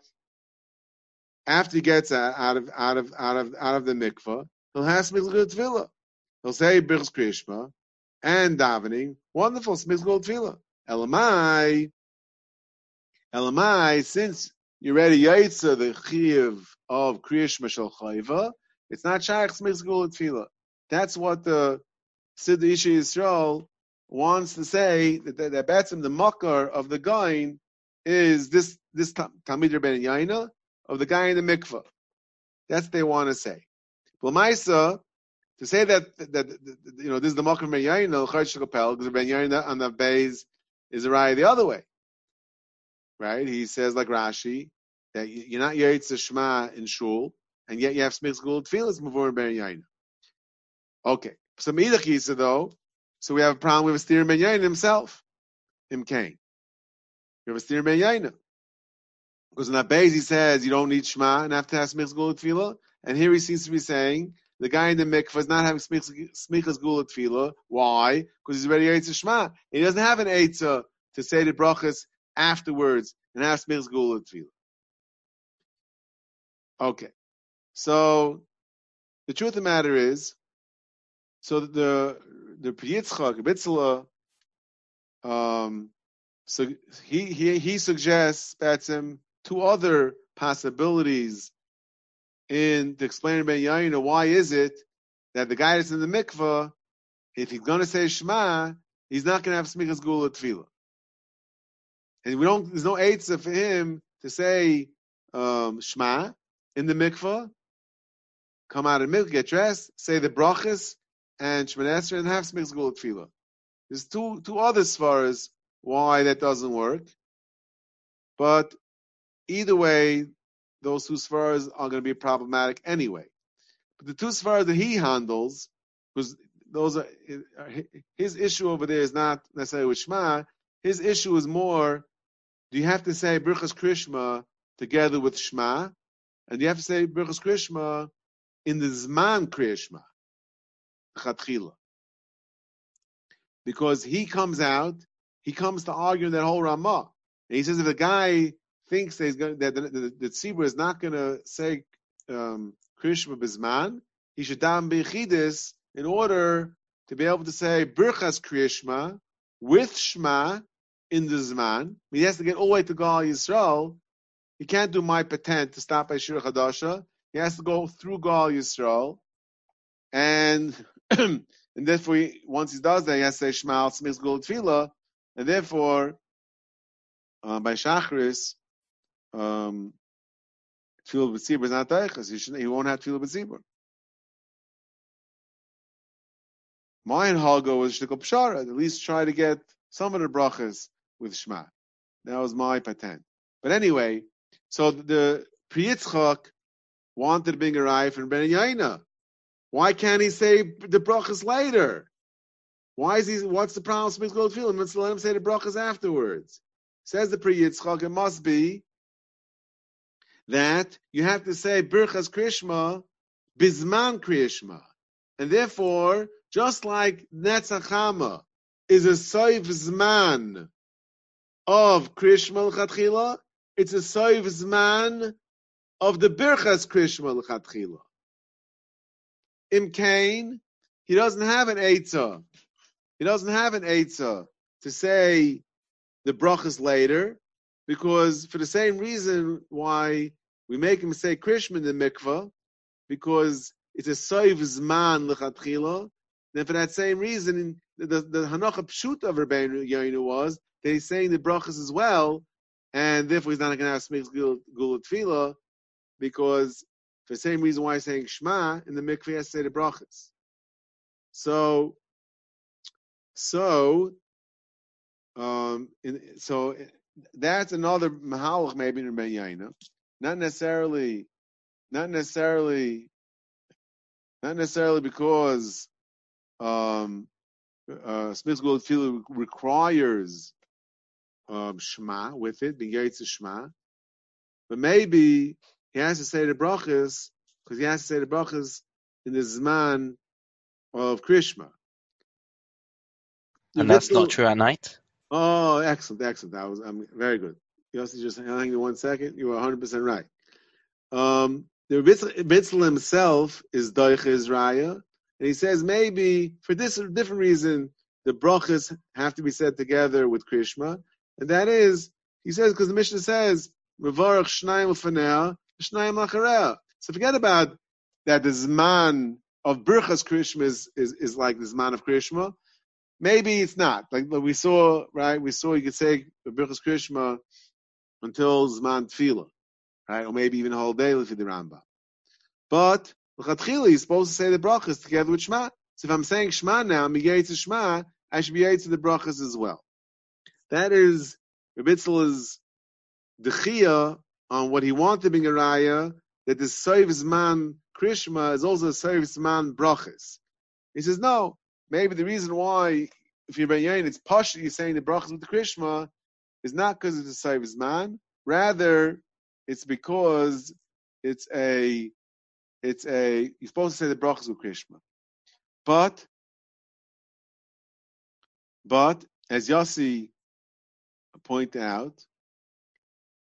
after he gets out of out of out of out of the mikvah, he'll have smizgul tefillah. He'll say birchs krishma and davening. Wonderful smizgul tefillah. Elamai, Elamai. Since you ready yaitza the chiv of krishma shel chayva, it's not shaykh smizgul tefillah. That's what the Sid Isha Yisrael wants to say that that, that Batsim, the mucker of the guy is this this Talmid Ben Yaina of the guy in the mikveh. That's what they want to say. Lamaisa, to say that, that, that, you know, this is the Mokum Ben Yain, the Chayish Kapel, because Ben Yain on the base is a right the other way. Right? He says, like Rashi, that you're not Yaitz Shema in Shul, and yet you have Smith School Tfilas before Ben Yain. Okay. So Midachisa, though, so we have a problem with a Steer Ben Yain himself, him Cain. We have a Steer Ben Yain. Because in base he says you don't need Shema and have to have Smichas Gula Tefillah. And here he seems to be saying the guy in the mikvah is not having Smichas Gula Tefillah. Why? Because he's already Eitzah Shema. He doesn't have an Eitzah to say the brachas afterwards and have Smichas Gula Tefillah. Okay. So the truth of the matter is, so the the Yitzchak Bitzela, um, so he he he suggests Batsim two other possibilities in to explain Ben Yaina why is it that the guy that's in the mikvah, if he's going to say Shema, he's not going to have smichas gula tefillah. And we don't, there's no eitzah for him to say um, Shema in the mikvah, come out of the mikvah, get dressed, say the brachas and Shemon and have smichas gula tefillah. There's two two other svaras why that doesn't work. But Either way, those two svaras are going to be problematic anyway. But the two svaras that he handles, because those are his issue over there is not necessarily with Shema. His issue is more: do you have to say Birchas Krishma together with Shema, and you have to say Birchas Krishma in the Zman Krishma, Chatchila, because he comes out, he comes to argue that whole Ramah, and he says if a guy thinks that, going, that the, the, the is not going to say um, Krishma Bizman, he should dam bechidis in order to be able to say Birchas Krishma with Shema in the Zman. He has to get all the way to Gal Yisrael. He can't do my patent to stop by Shir Chadasha. He has to go through Gal Yisrael. And and therefore, he, once he does that, he has to say Tzmiz Gul Tefillah. And therefore, uh, by Shachris, um, tefillah b'tzibur is not daichas. He should he won't have tefillah b'tzibur. Mine Hago was shtikol pshara. At least try to get some of the brachas with Shema. That was my patent. But anyway, so the Priyitzchak wanted to bring a raya from Ben Yaina. Why can't he say the brachas later? Why is he? What's the problem with Gold Field? Let's let him say the brachas afterwards. says the Yitzchak, it must be that you have to say Birchas Krishma, Bizman Krishma. And therefore, just like Netzachama is a Soiv Zman of Krishma L'chatchila, it's a Soiv Zman of the Birchas Krishma L'chatchila. Im Kain, he doesn't have an Eitzah. He doesn't have an Eitzah to say the brachas later, because for the same reason why we make him say Krishma in the mikvah, because it's a soiv zman. Then for that same reason, the the, the pshut of Rabbeinu Yainu was he's saying the brachas as well, and therefore he's not going to have smichs gula tefillah, because for the same reason why he's saying Shema in the mikveh has to say the brachas. So, so, um, in, so that's another mahalach maybe in Rabbeinu Yainu. Not necessarily, not necessarily not necessarily because um, uh, Smith's Gold Field requires um, Shema with it, being Yaitz Shema, but maybe he has to say the brachas because he has to say the brachas in the Zman of Krishma. And that's not true at night? Oh, excellent, excellent. That was I'm very good. You also just hang me one second. You were 100% right. Um, the Rebitzel himself is Doich Israel, and he says maybe for this different reason the brachas have to be said together with Krishma, and that is he says because the Mishnah says Mevarach Shnayim Ufanea, Shnayim. So forget about that the Zman of Birchas Krishma is, is, is like the Zman of Krishma. Maybe it's not. Like we saw, right? We saw you could say Birchas Krishma until Zman Tefillah right? Or maybe even a whole day for the Rambam. But L'chatchila, he's supposed to say the brachas together with Shema. So if I'm saying Shema now, I'm to Shema, I should be to the brachas as well. That is Rebitzel's dechia on what he wanted being a raya, that the Soiv's man Krishma is also a Soiv's man brachas. He says, no, maybe the reason why, if you're Ben Yain, it's posh you're saying the brachas with the Krishma, is not because it's a Soiv's man, rather, it's because it's a it's a you're supposed to say the brachas with Krishma. But but as Yossi pointed out,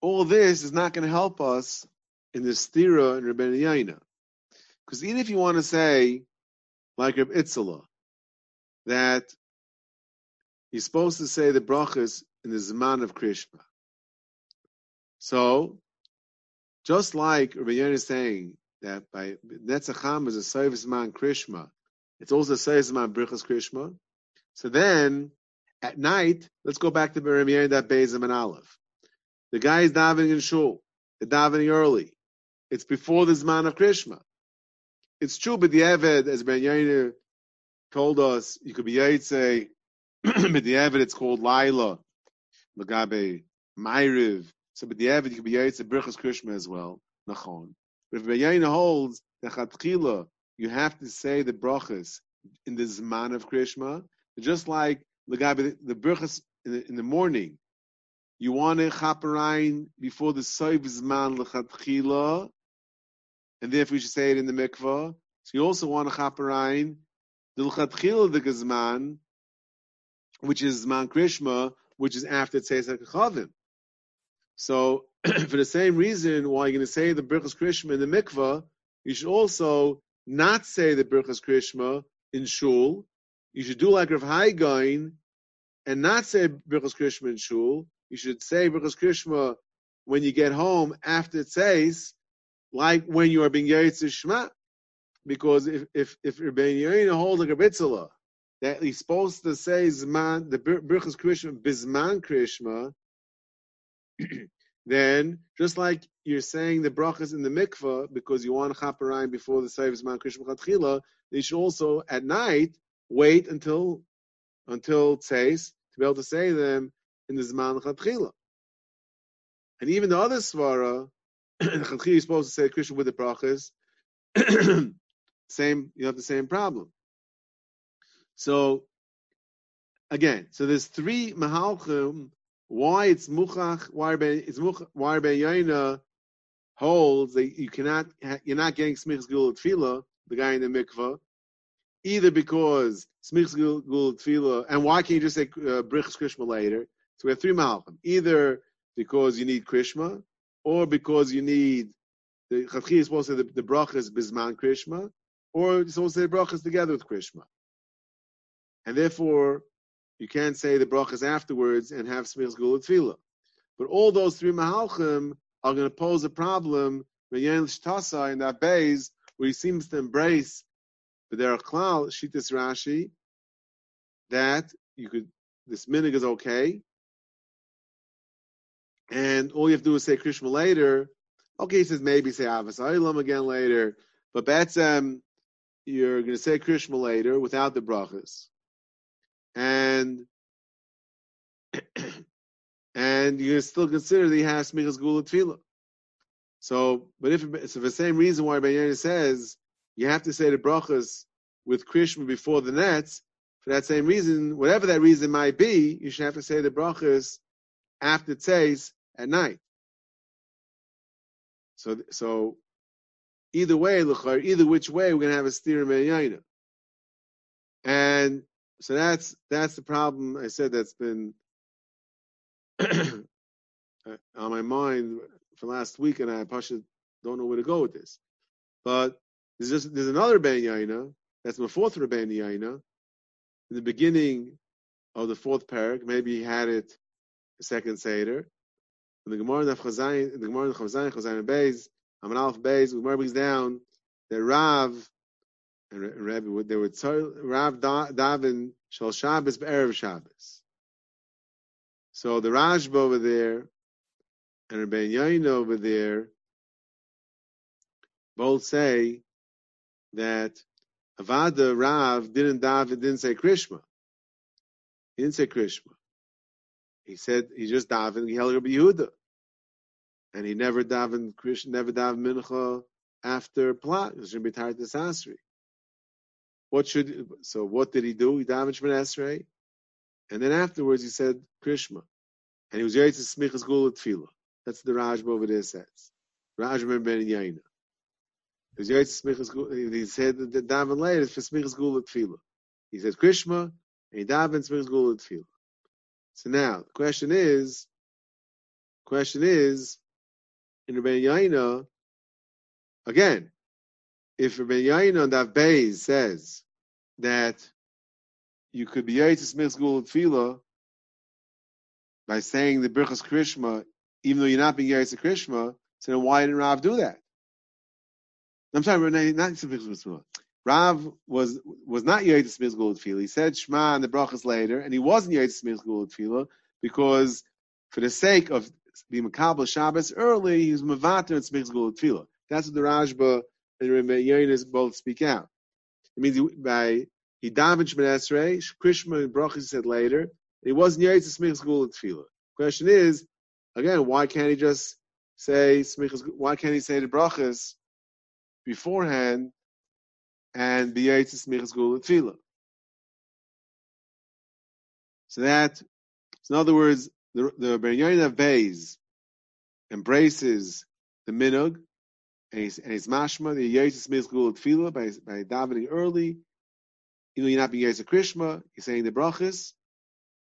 all this is not going to help us in the stira and Yaina. Because even if you want to say, like Reb Itzala, that you're supposed to say the brachas in the Zman of Krishma. So just like Rabbi is saying that by Netzacham is a service man Krishma, it's also a service man Brichas Krishma. So then, at night, let's go back to Yerin that Bezim and Aleph. The guy is davening in shul. They're davening early. It's before the Zman of Krishma. It's true, but the Eved, as Ben Yair told us, you could be Yaitse, but the Eved, it's called Laila, Magabe, Ma'iriv, so but the Avid you could be Yaitz Birchas Krishma as well. Nachon. But if Beyayin holds the Chatchila, you have to say the brachas in the Zman of Krishma, just like the guy the Birchas in the, in the morning. You want to chaperein before the Soiv Zman Lechatchila, and therefore you should say it in the mikvah. So you also want to chaperein the Lechatchila the Gazman, which is Zman Krishma, which is after Tzeisak Chavim. So, for the same reason why you're going to say the Birchas Krishma in the mikvah, you should also not say the Birchas Krishma in shul. You should do like Rav Haigain and not say Birchas Krishma in shul. You should say Birchas Krishma when you get home after it says, like when you are being Yeritz Shema. Because if if if Rabbeinu Yoina holds like a Bitzala, that he's supposed to say Zman, the Birchas Krishma, Bizman Krishma, then just like you're saying the brachas in the mikvah because you want chaparayim before the Seif man Krishma Chatchila, you should also at night wait until until tzeis to be able to say them in the Zman Chatchila. And even the other svara, Chatchila is supposed to say Krishma with the brachas, same you have the same problem. So again, so there's three mahalchim why it's muchach, why Ben it's much, why Ben Yaina holds that you cannot, you're not getting smichas gul tefillah, the guy in the mikvah, either because smichas gul tefillah, and why can't you just say uh, brichas krishma later? So we have three malachim. Either because you need krishma, or because you need the chatchi is supposed to say the, the brachas bisman krishma, or it's supposed to say brachas together with krishma, and therefore you can't say the brachas afterwards and have smichas gul tefillah. But all those three mahalchim are going to pose a problem when Yen Shtasa in that base where he seems to embrace the Derech Klal, Shitas Rashi, that you could, this minig is okay, and all you have to do is say Krishma later. Okay, he says maybe say Avas again later, but that's um, you're going to say Krishma later without the brachas, and and you still consider that he has smichas gula tefillah. So, but if it's for the same reason why Bayyana says you have to say the brachas with Krishma before the nets, for that same reason, whatever that reason might be, you should have to say the brachas after tzeis at night. So, so either way, either which way, we're going to have a steer in And so that's that's the problem. I said that's been uh, on my mind for last week, and I don't know where to go with this. But there's just there's another Ben Yaina that's my fourth Rabbein Yaina. In the beginning of the fourth parak, maybe he had it the second Seder. In the Gemara in Chazayin, the Gemara in Chazayin, Chazayin Beis, Aman Alf Beis, the Gemara brings down that Rav and Rabbi, they would Rav Davin Shal Shabbos Erev Shabbos. So the Rashba over there and Rabbi Yain over there both say that Avada Rav didn't daven, didn't say Krishma. He didn't say Krishma. He said he just davened. He held Rabbi Yehuda, and he never davened Krishma, never davened Mincha after Plat. He should be tired to Sasri. What should so? What did he do? He damaged Shemon and then afterwards he said Krishma, and he was ready to smichas gula tefillah. That's the Rashba over there says. Rashba ben Yaina. He said the daven later is for smichas gula tefillah. He said Krishma, and he davened smichas gula tefillah. So now the question is, question is, in Rabbi Yaina, again, if Rabbi Yaina on that base says that you could be to smith school tefillah by saying the Birchas Krishma, even though you're not being Yaitz Krishma, so then why didn't Rav do that? I'm sorry, not Rav was was not Yaitz Smith Tefillah. He said Shema and the brachas later, and he wasn't Yaitz Smith Tefillah because for the sake of being Makabal Shabbos early, he was Mavater and Smith Tefillah. That's what the Rashba and Rebbe Yonis both speak out. It means by he davened Shemon Esrei, Krishma and Brachas said later. He wasn't Yaitz Smichas Gula Tefillah. Question is, again, why can't he just say Smichas? Why can't he say the Brachas beforehand and be Yaitz Smichas Gula Tefillah? So that, so in other words, the the Beryayin of Beis embraces the minug and he's, and he's mashma the Smichas Gula Tefillah by by davening early you know, you're not being Yisra Krishma, you're saying the brachas,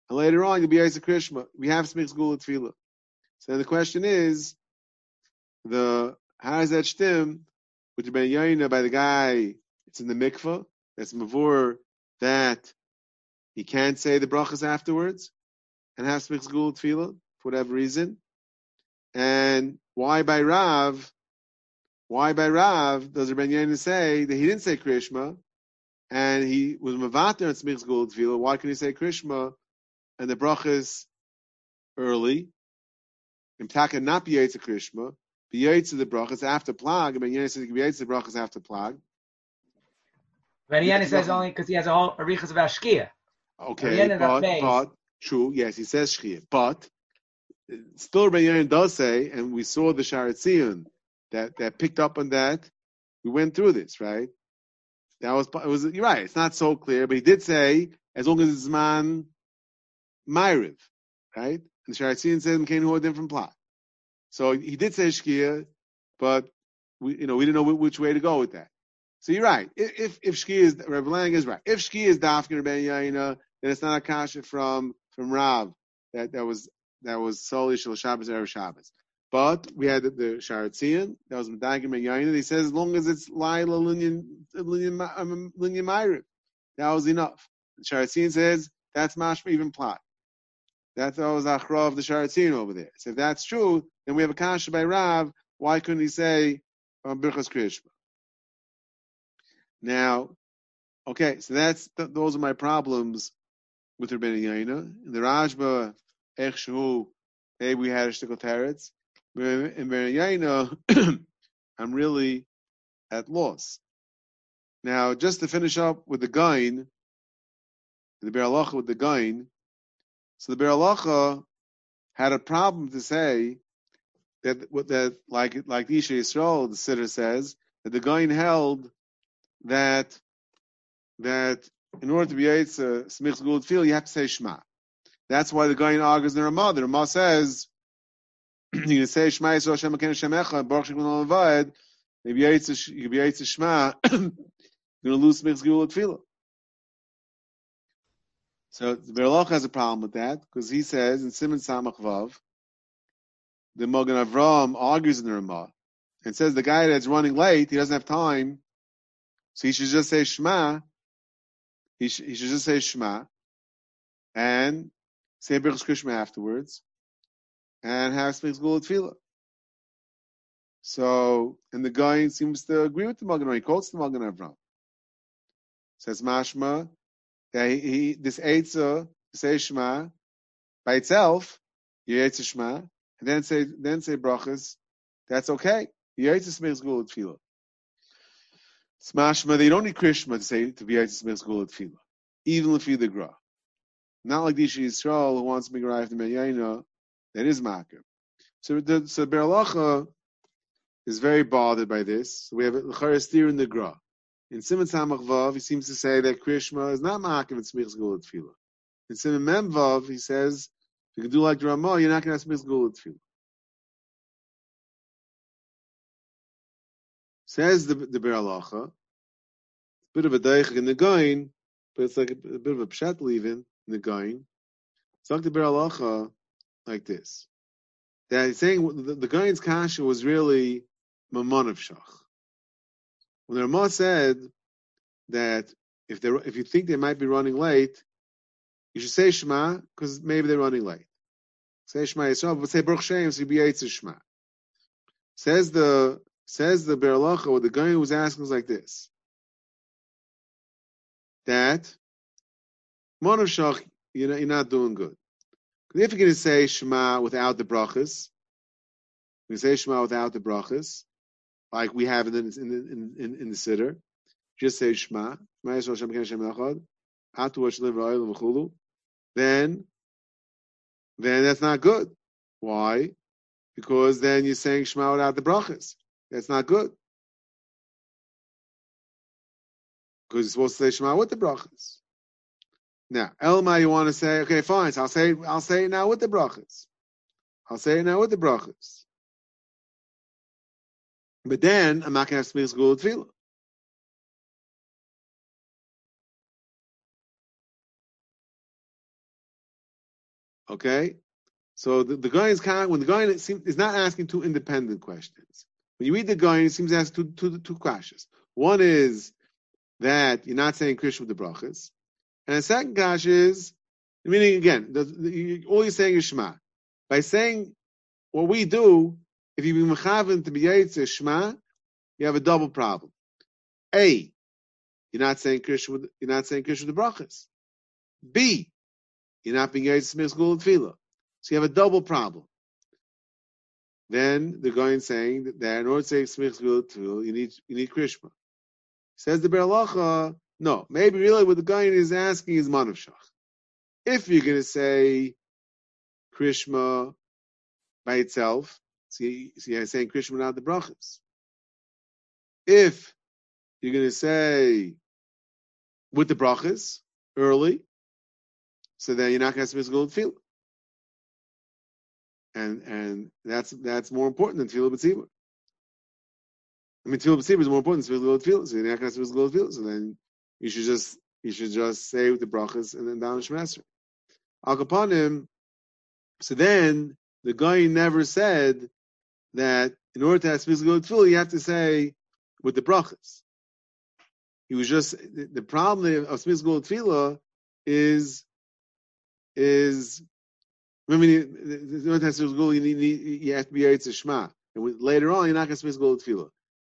and later on you'll be Yisra Krishma. We have Smichs Gula Tefillah. So then the question is, the how does that stem with the Ben Yaina by the guy? It's in the mikvah. That's mavur that he can't say the brachas afterwards and have Smichs Gula Tefillah for whatever reason. And why by Rav? Why by Rav does Ben Yaina say that he didn't say Krishma? and he was mavater and smichs gul tefillah. Why can he say Krishma and the brachas early? And taka not be yaitz Krishma, be yaitz the brachas after plag. Ben Yanis says be yaitz the brachas after plag. Ben Yanis says only because he has a whole arichas of ashkia. Okay, but, but true, yes, he says shkia, but still Ben Yanis does say, and we saw the Sharat that that picked up on that. We went through this, right? That was it was you're right. It's not so clear, but he did say as long as it's man myriv, right? And the Shaar HaTziyun said came to a different plot. So he did say Shkia, but we, you know, we didn't know which way to go with that. So you're right. If if Shkia is Rabbi Lang is right. If Shkia is Dafkin Ben Yaina, then it's not a kasha from from Rav that that was that was solely Shal Shabbos Erev Shabbos. But we had the, Shaar HaTziyun, that was Medagim and. He says as long as it's Laila Linyan Linyan um, that was enough. The Shaar HaTziyun says that's mashma even plot. That's always achra of the Shaar HaTziyun over there. So if that's true, then we have a kasha by Rav. Why couldn't he say um, Birchas Krishma? Now, okay, so that's th- those are my problems with Rabbeinu Yaina. In the Rashba, Echshu, maybe we had a shtickle teretz. In Rabbeinu Yaina, I'm really at loss. Now, just to finish up with the Gain, the Beralacha with the Gain, so the Beralacha had a problem to say that that like like the Isha Yisrael, the sitter says that the Gain held that that in order to be a Smich's Guld feel, you have to say Shema. That's why the Gain argues the Ramah. The Ramah says you say Shema Yisrael Shem Aken Shem Echad Baruch Shem Avad. If you be Yaitz Shema, you're going to lose Smich's Guld Tefillah. So the Berloch has a problem with that because he says in Simon Samach Vav, the Mogan Avram argues in the Ramah and says the guy that's running late, he doesn't have time, so he should just say Shema. He, sh- he should just say Shema and say Birchus Krishma afterwards and have Smich's Gula Tefillah. So, and the guy seems to agree with the Magen He quotes the Magen Avram. Says Mashma, that he, he this Eitzah, say Shema, by itself, you Eitzah Shema, and then say, then say brachas, that's okay. You Eitzah Gula Tefillah. Smashma, they don't need Krishma to say to be Eitzah Smich's Gula Tefillah, even if you the Gra. Not like the Isha Yisrael who wants to make a right from Yaina, that is Makir. So the so Berlacha is very bothered by this. So we have L'char Estir in the Gra. In Simon Samach Vav, he seems to say that Krishma is not Makir in Smich's Gula Tefillah. In Simon Mem Vav, he says, if you can do like the Ramah, you're not going to have Smich's Gula Tefillah. Says the the Beralacha, bit of a deichik in the Gain, but it's like a, a, bit of a pshat leaving in the Gain. It's like the Beralacha like this. That he's saying the, the kasha was really Mammon of Shach. When the Ramah said that if they if you think they might be running late, you should say Shema because maybe they're running late. Say Shema Yisrael, but say Baruch Shem, so you be Shema. Says the says the Berlacha, or the guy was asking was like this. That Monav Shach, you know, you're not doing good. If you're going to say Shema without the brachas, you say Shema without the brachas, like we have in the, in, in, in, in the Siddur, just say Shema, then, then that's not good. Why? Because then you're saying Shema without the brachas. That's not good. Because you're supposed to say Shema with the brachas. Now, Elma, you want to say, okay, fine. So I'll say, I'll say it now with the brachas. I'll say it now with the brachas. But then I'm not going to have Smich's Gula Tefillah. Okay, so the, the guy is kind of, when the guy is, not asking two independent questions. When you read the guy, it seems to ask two, two, two questions. One is that you're not saying Krishma with the brachas, and the second kash is meaning again, the, the, all you're saying is Shema. By saying what we do, if you be mechaven to be Yitzah Shema, you have a double problem. A, you're not saying Krishma with, you're not saying Krishma the brachas. B, you're not being Yitzah Smith School and Tefillah. So you have a double problem. Then the guy is saying that, in order to say School Tefillah, you need you need Krishma. Says the Berlacha, no, maybe really what the guy is asking is Manav Shach. If you're going to say Krishma by itself, see, see, I'm saying Krishma without the brachas. If you're going to say with the brachas early, so then you're not going to have to gold field. and and that's that's more important than tefillah b'tzibur. I mean, tefillah b'tzibur is more important than tefillah tefillah. So you're not going to tefillah So then you should just you should just say with the brachas and then down the. Al kapanim. So then the guy never said that in order to have physical tefillah, you have to say with the brachas. He was just the problem of physical tefillah is is I mean, order to have physical you, need, you have to be Eretz Shema, and later on you're not going to speak gold tefillah.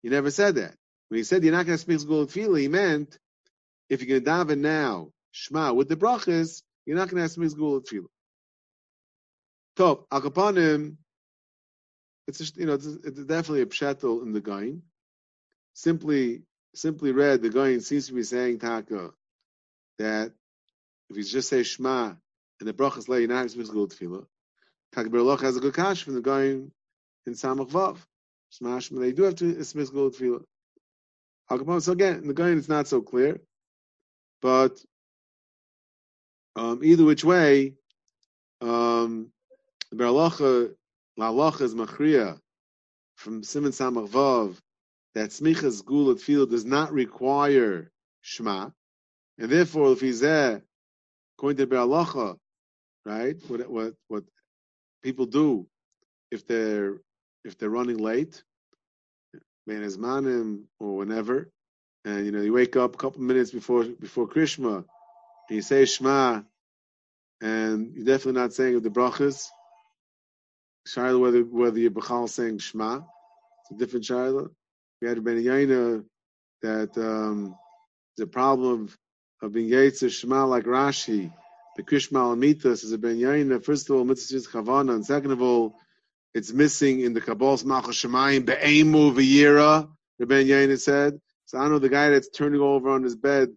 You never said that. When he said you're not going to speak gold tefillah, he meant if you're going to daven now Shema with the brachas, you're not going to ask have speak gold tefillah. Top akapanim it's just, you know it's, it's definitely a pshetel in the gain. Simply simply read, the gain seems to be saying taka that if you just say Shema and the brachas lay you're not physical tefillah, taka Biur Halacha has a good cash from the gain in Samach Vav. Shema they do have to physical tefillah. So again, the gain is not so clear, but um, either which way, um, the Biur Halacha is machria from Simon Samach Vav that smichas gulat field does not require shema, and therefore if he's there, according to Biur Halacha, right, what what what people do if they're if they're running late, man manim or whenever, and you know you wake up a couple minutes before before Krishma, and you say Shema, and you're definitely not saying the brachas, Shiloh, whether whether you're Bechal saying Shema, it's a different Shiloh. We had a Ben Yaina that um, the problem of, of being Yaitz Shema like Rashi, the Krishma Alamitas is a Ben Yaina. First of all, Mitzvah is Chavana, and second of all, it's missing in the Kabbal's Malchus Shemayim Be'emu V'yira. The Ben Yaina said. So I know the guy that's turning over on his bed,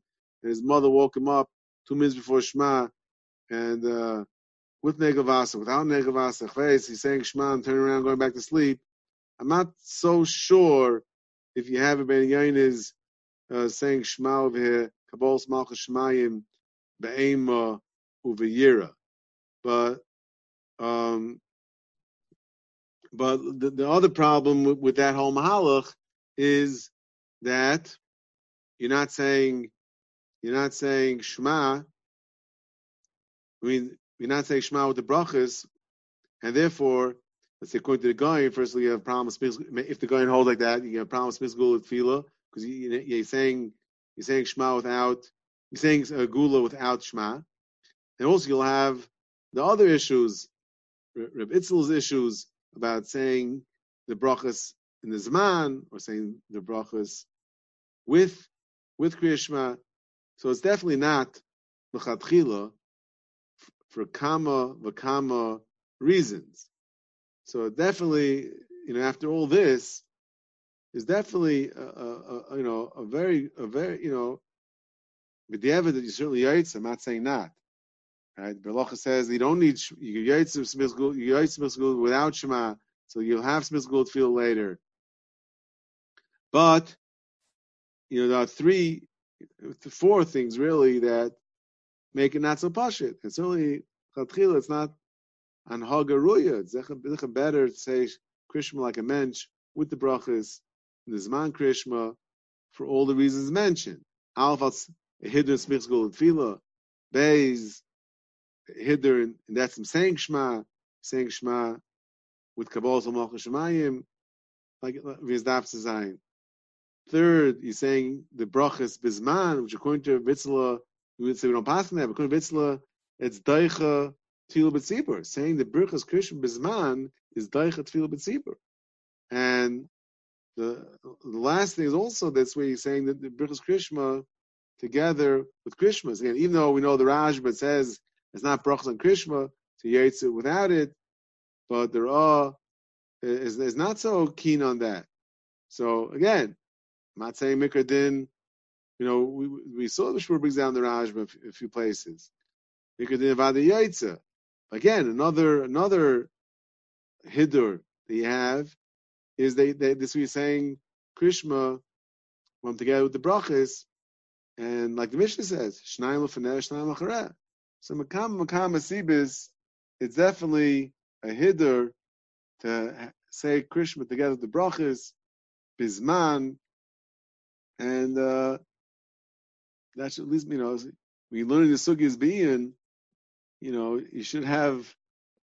and his mother woke him up two minutes before Shema, and uh, with Negavasa, without Negavasa, he's saying Shema and turning around, going back to sleep. I'm not so sure if you have a Ben Yain is uh, saying Shema over here, Kabbalah Malchus Shemayim, Be'ema Uvayira. But, um, but the, the other problem with, with that whole Mahalach is that you're not saying, you're not saying Shema. I mean, you're not saying Shema with the brachas, and therefore, let's say according to the guy, firstly you have a problem with if the guy holds like that, you have a problem with Tefillah, because you, are saying you're saying Shema without you're saying uh, Gula without Shema, and also you'll have the other issues, Reb Itzel's issues about saying the brachas in the Zman or saying the brachas with with Kriyashma. So it's definitely not L'chatchila for kama vakama reasons. So definitely, you know, after all this, is definitely a, a, a, you know a very a very you know with the evidence you certainly yaitz. I'm not saying not. Right? Biur Halacha says you don't need you yaitz yaitz without shema, so you'll have smizgul feel later. But you know there are three, four things really that make it not so pashit. And certainly, chatchila, it's not on hagaruya. It's better to say krishma like a mensch with the brachas, the zman for all the reasons mentioned. Alfas hidden smichs gol tefila, beis hidden, and that's him saying shma, saying shma with kabbalah malchus shemayim, like vizdaf zayin. Third, he's saying the brachas bizman, which according to Vitzla we would say we don't pass on that. But Vitzla, it's daicha tefillah b'tzibur. Saying the birchas Krishma bizman is daicha tefillah b'tzibur. And the, the last thing is also that's where he's saying that the birchas Krishma together with Krishma. Again, even though we know the Rashba says it's not brachas on Krishma, to yates it without it, but there are is, is not so keen on that. So again, Not saying Mikra din you know, we, we saw the Shmur brings down the Rajma a few places. Mikradin the yaitza. Again, another another hidur that you have is they, they this we're saying Krishma went together with the brachas, and like the Mishnah says, Shnayim l'faneh, Shnayim l'chareh. So makam makam asibis, it's definitely a hider to say Krishma together with the brachas, bisman, and uh, that should at least you know when you learn the sugis being, you know you should have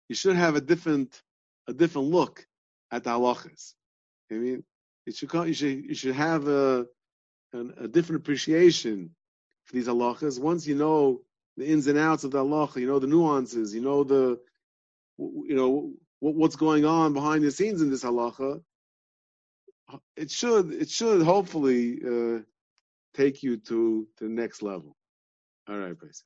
you should have a different a different look at the halachas. I mean, it should you should you should have a an, a different appreciation for these halachas. Once you know the ins and outs of the halacha, you know the nuances, you know the you know what, what's going on behind the scenes in this halacha. It should it should hopefully uh, take you to the next level. All right, Bryce.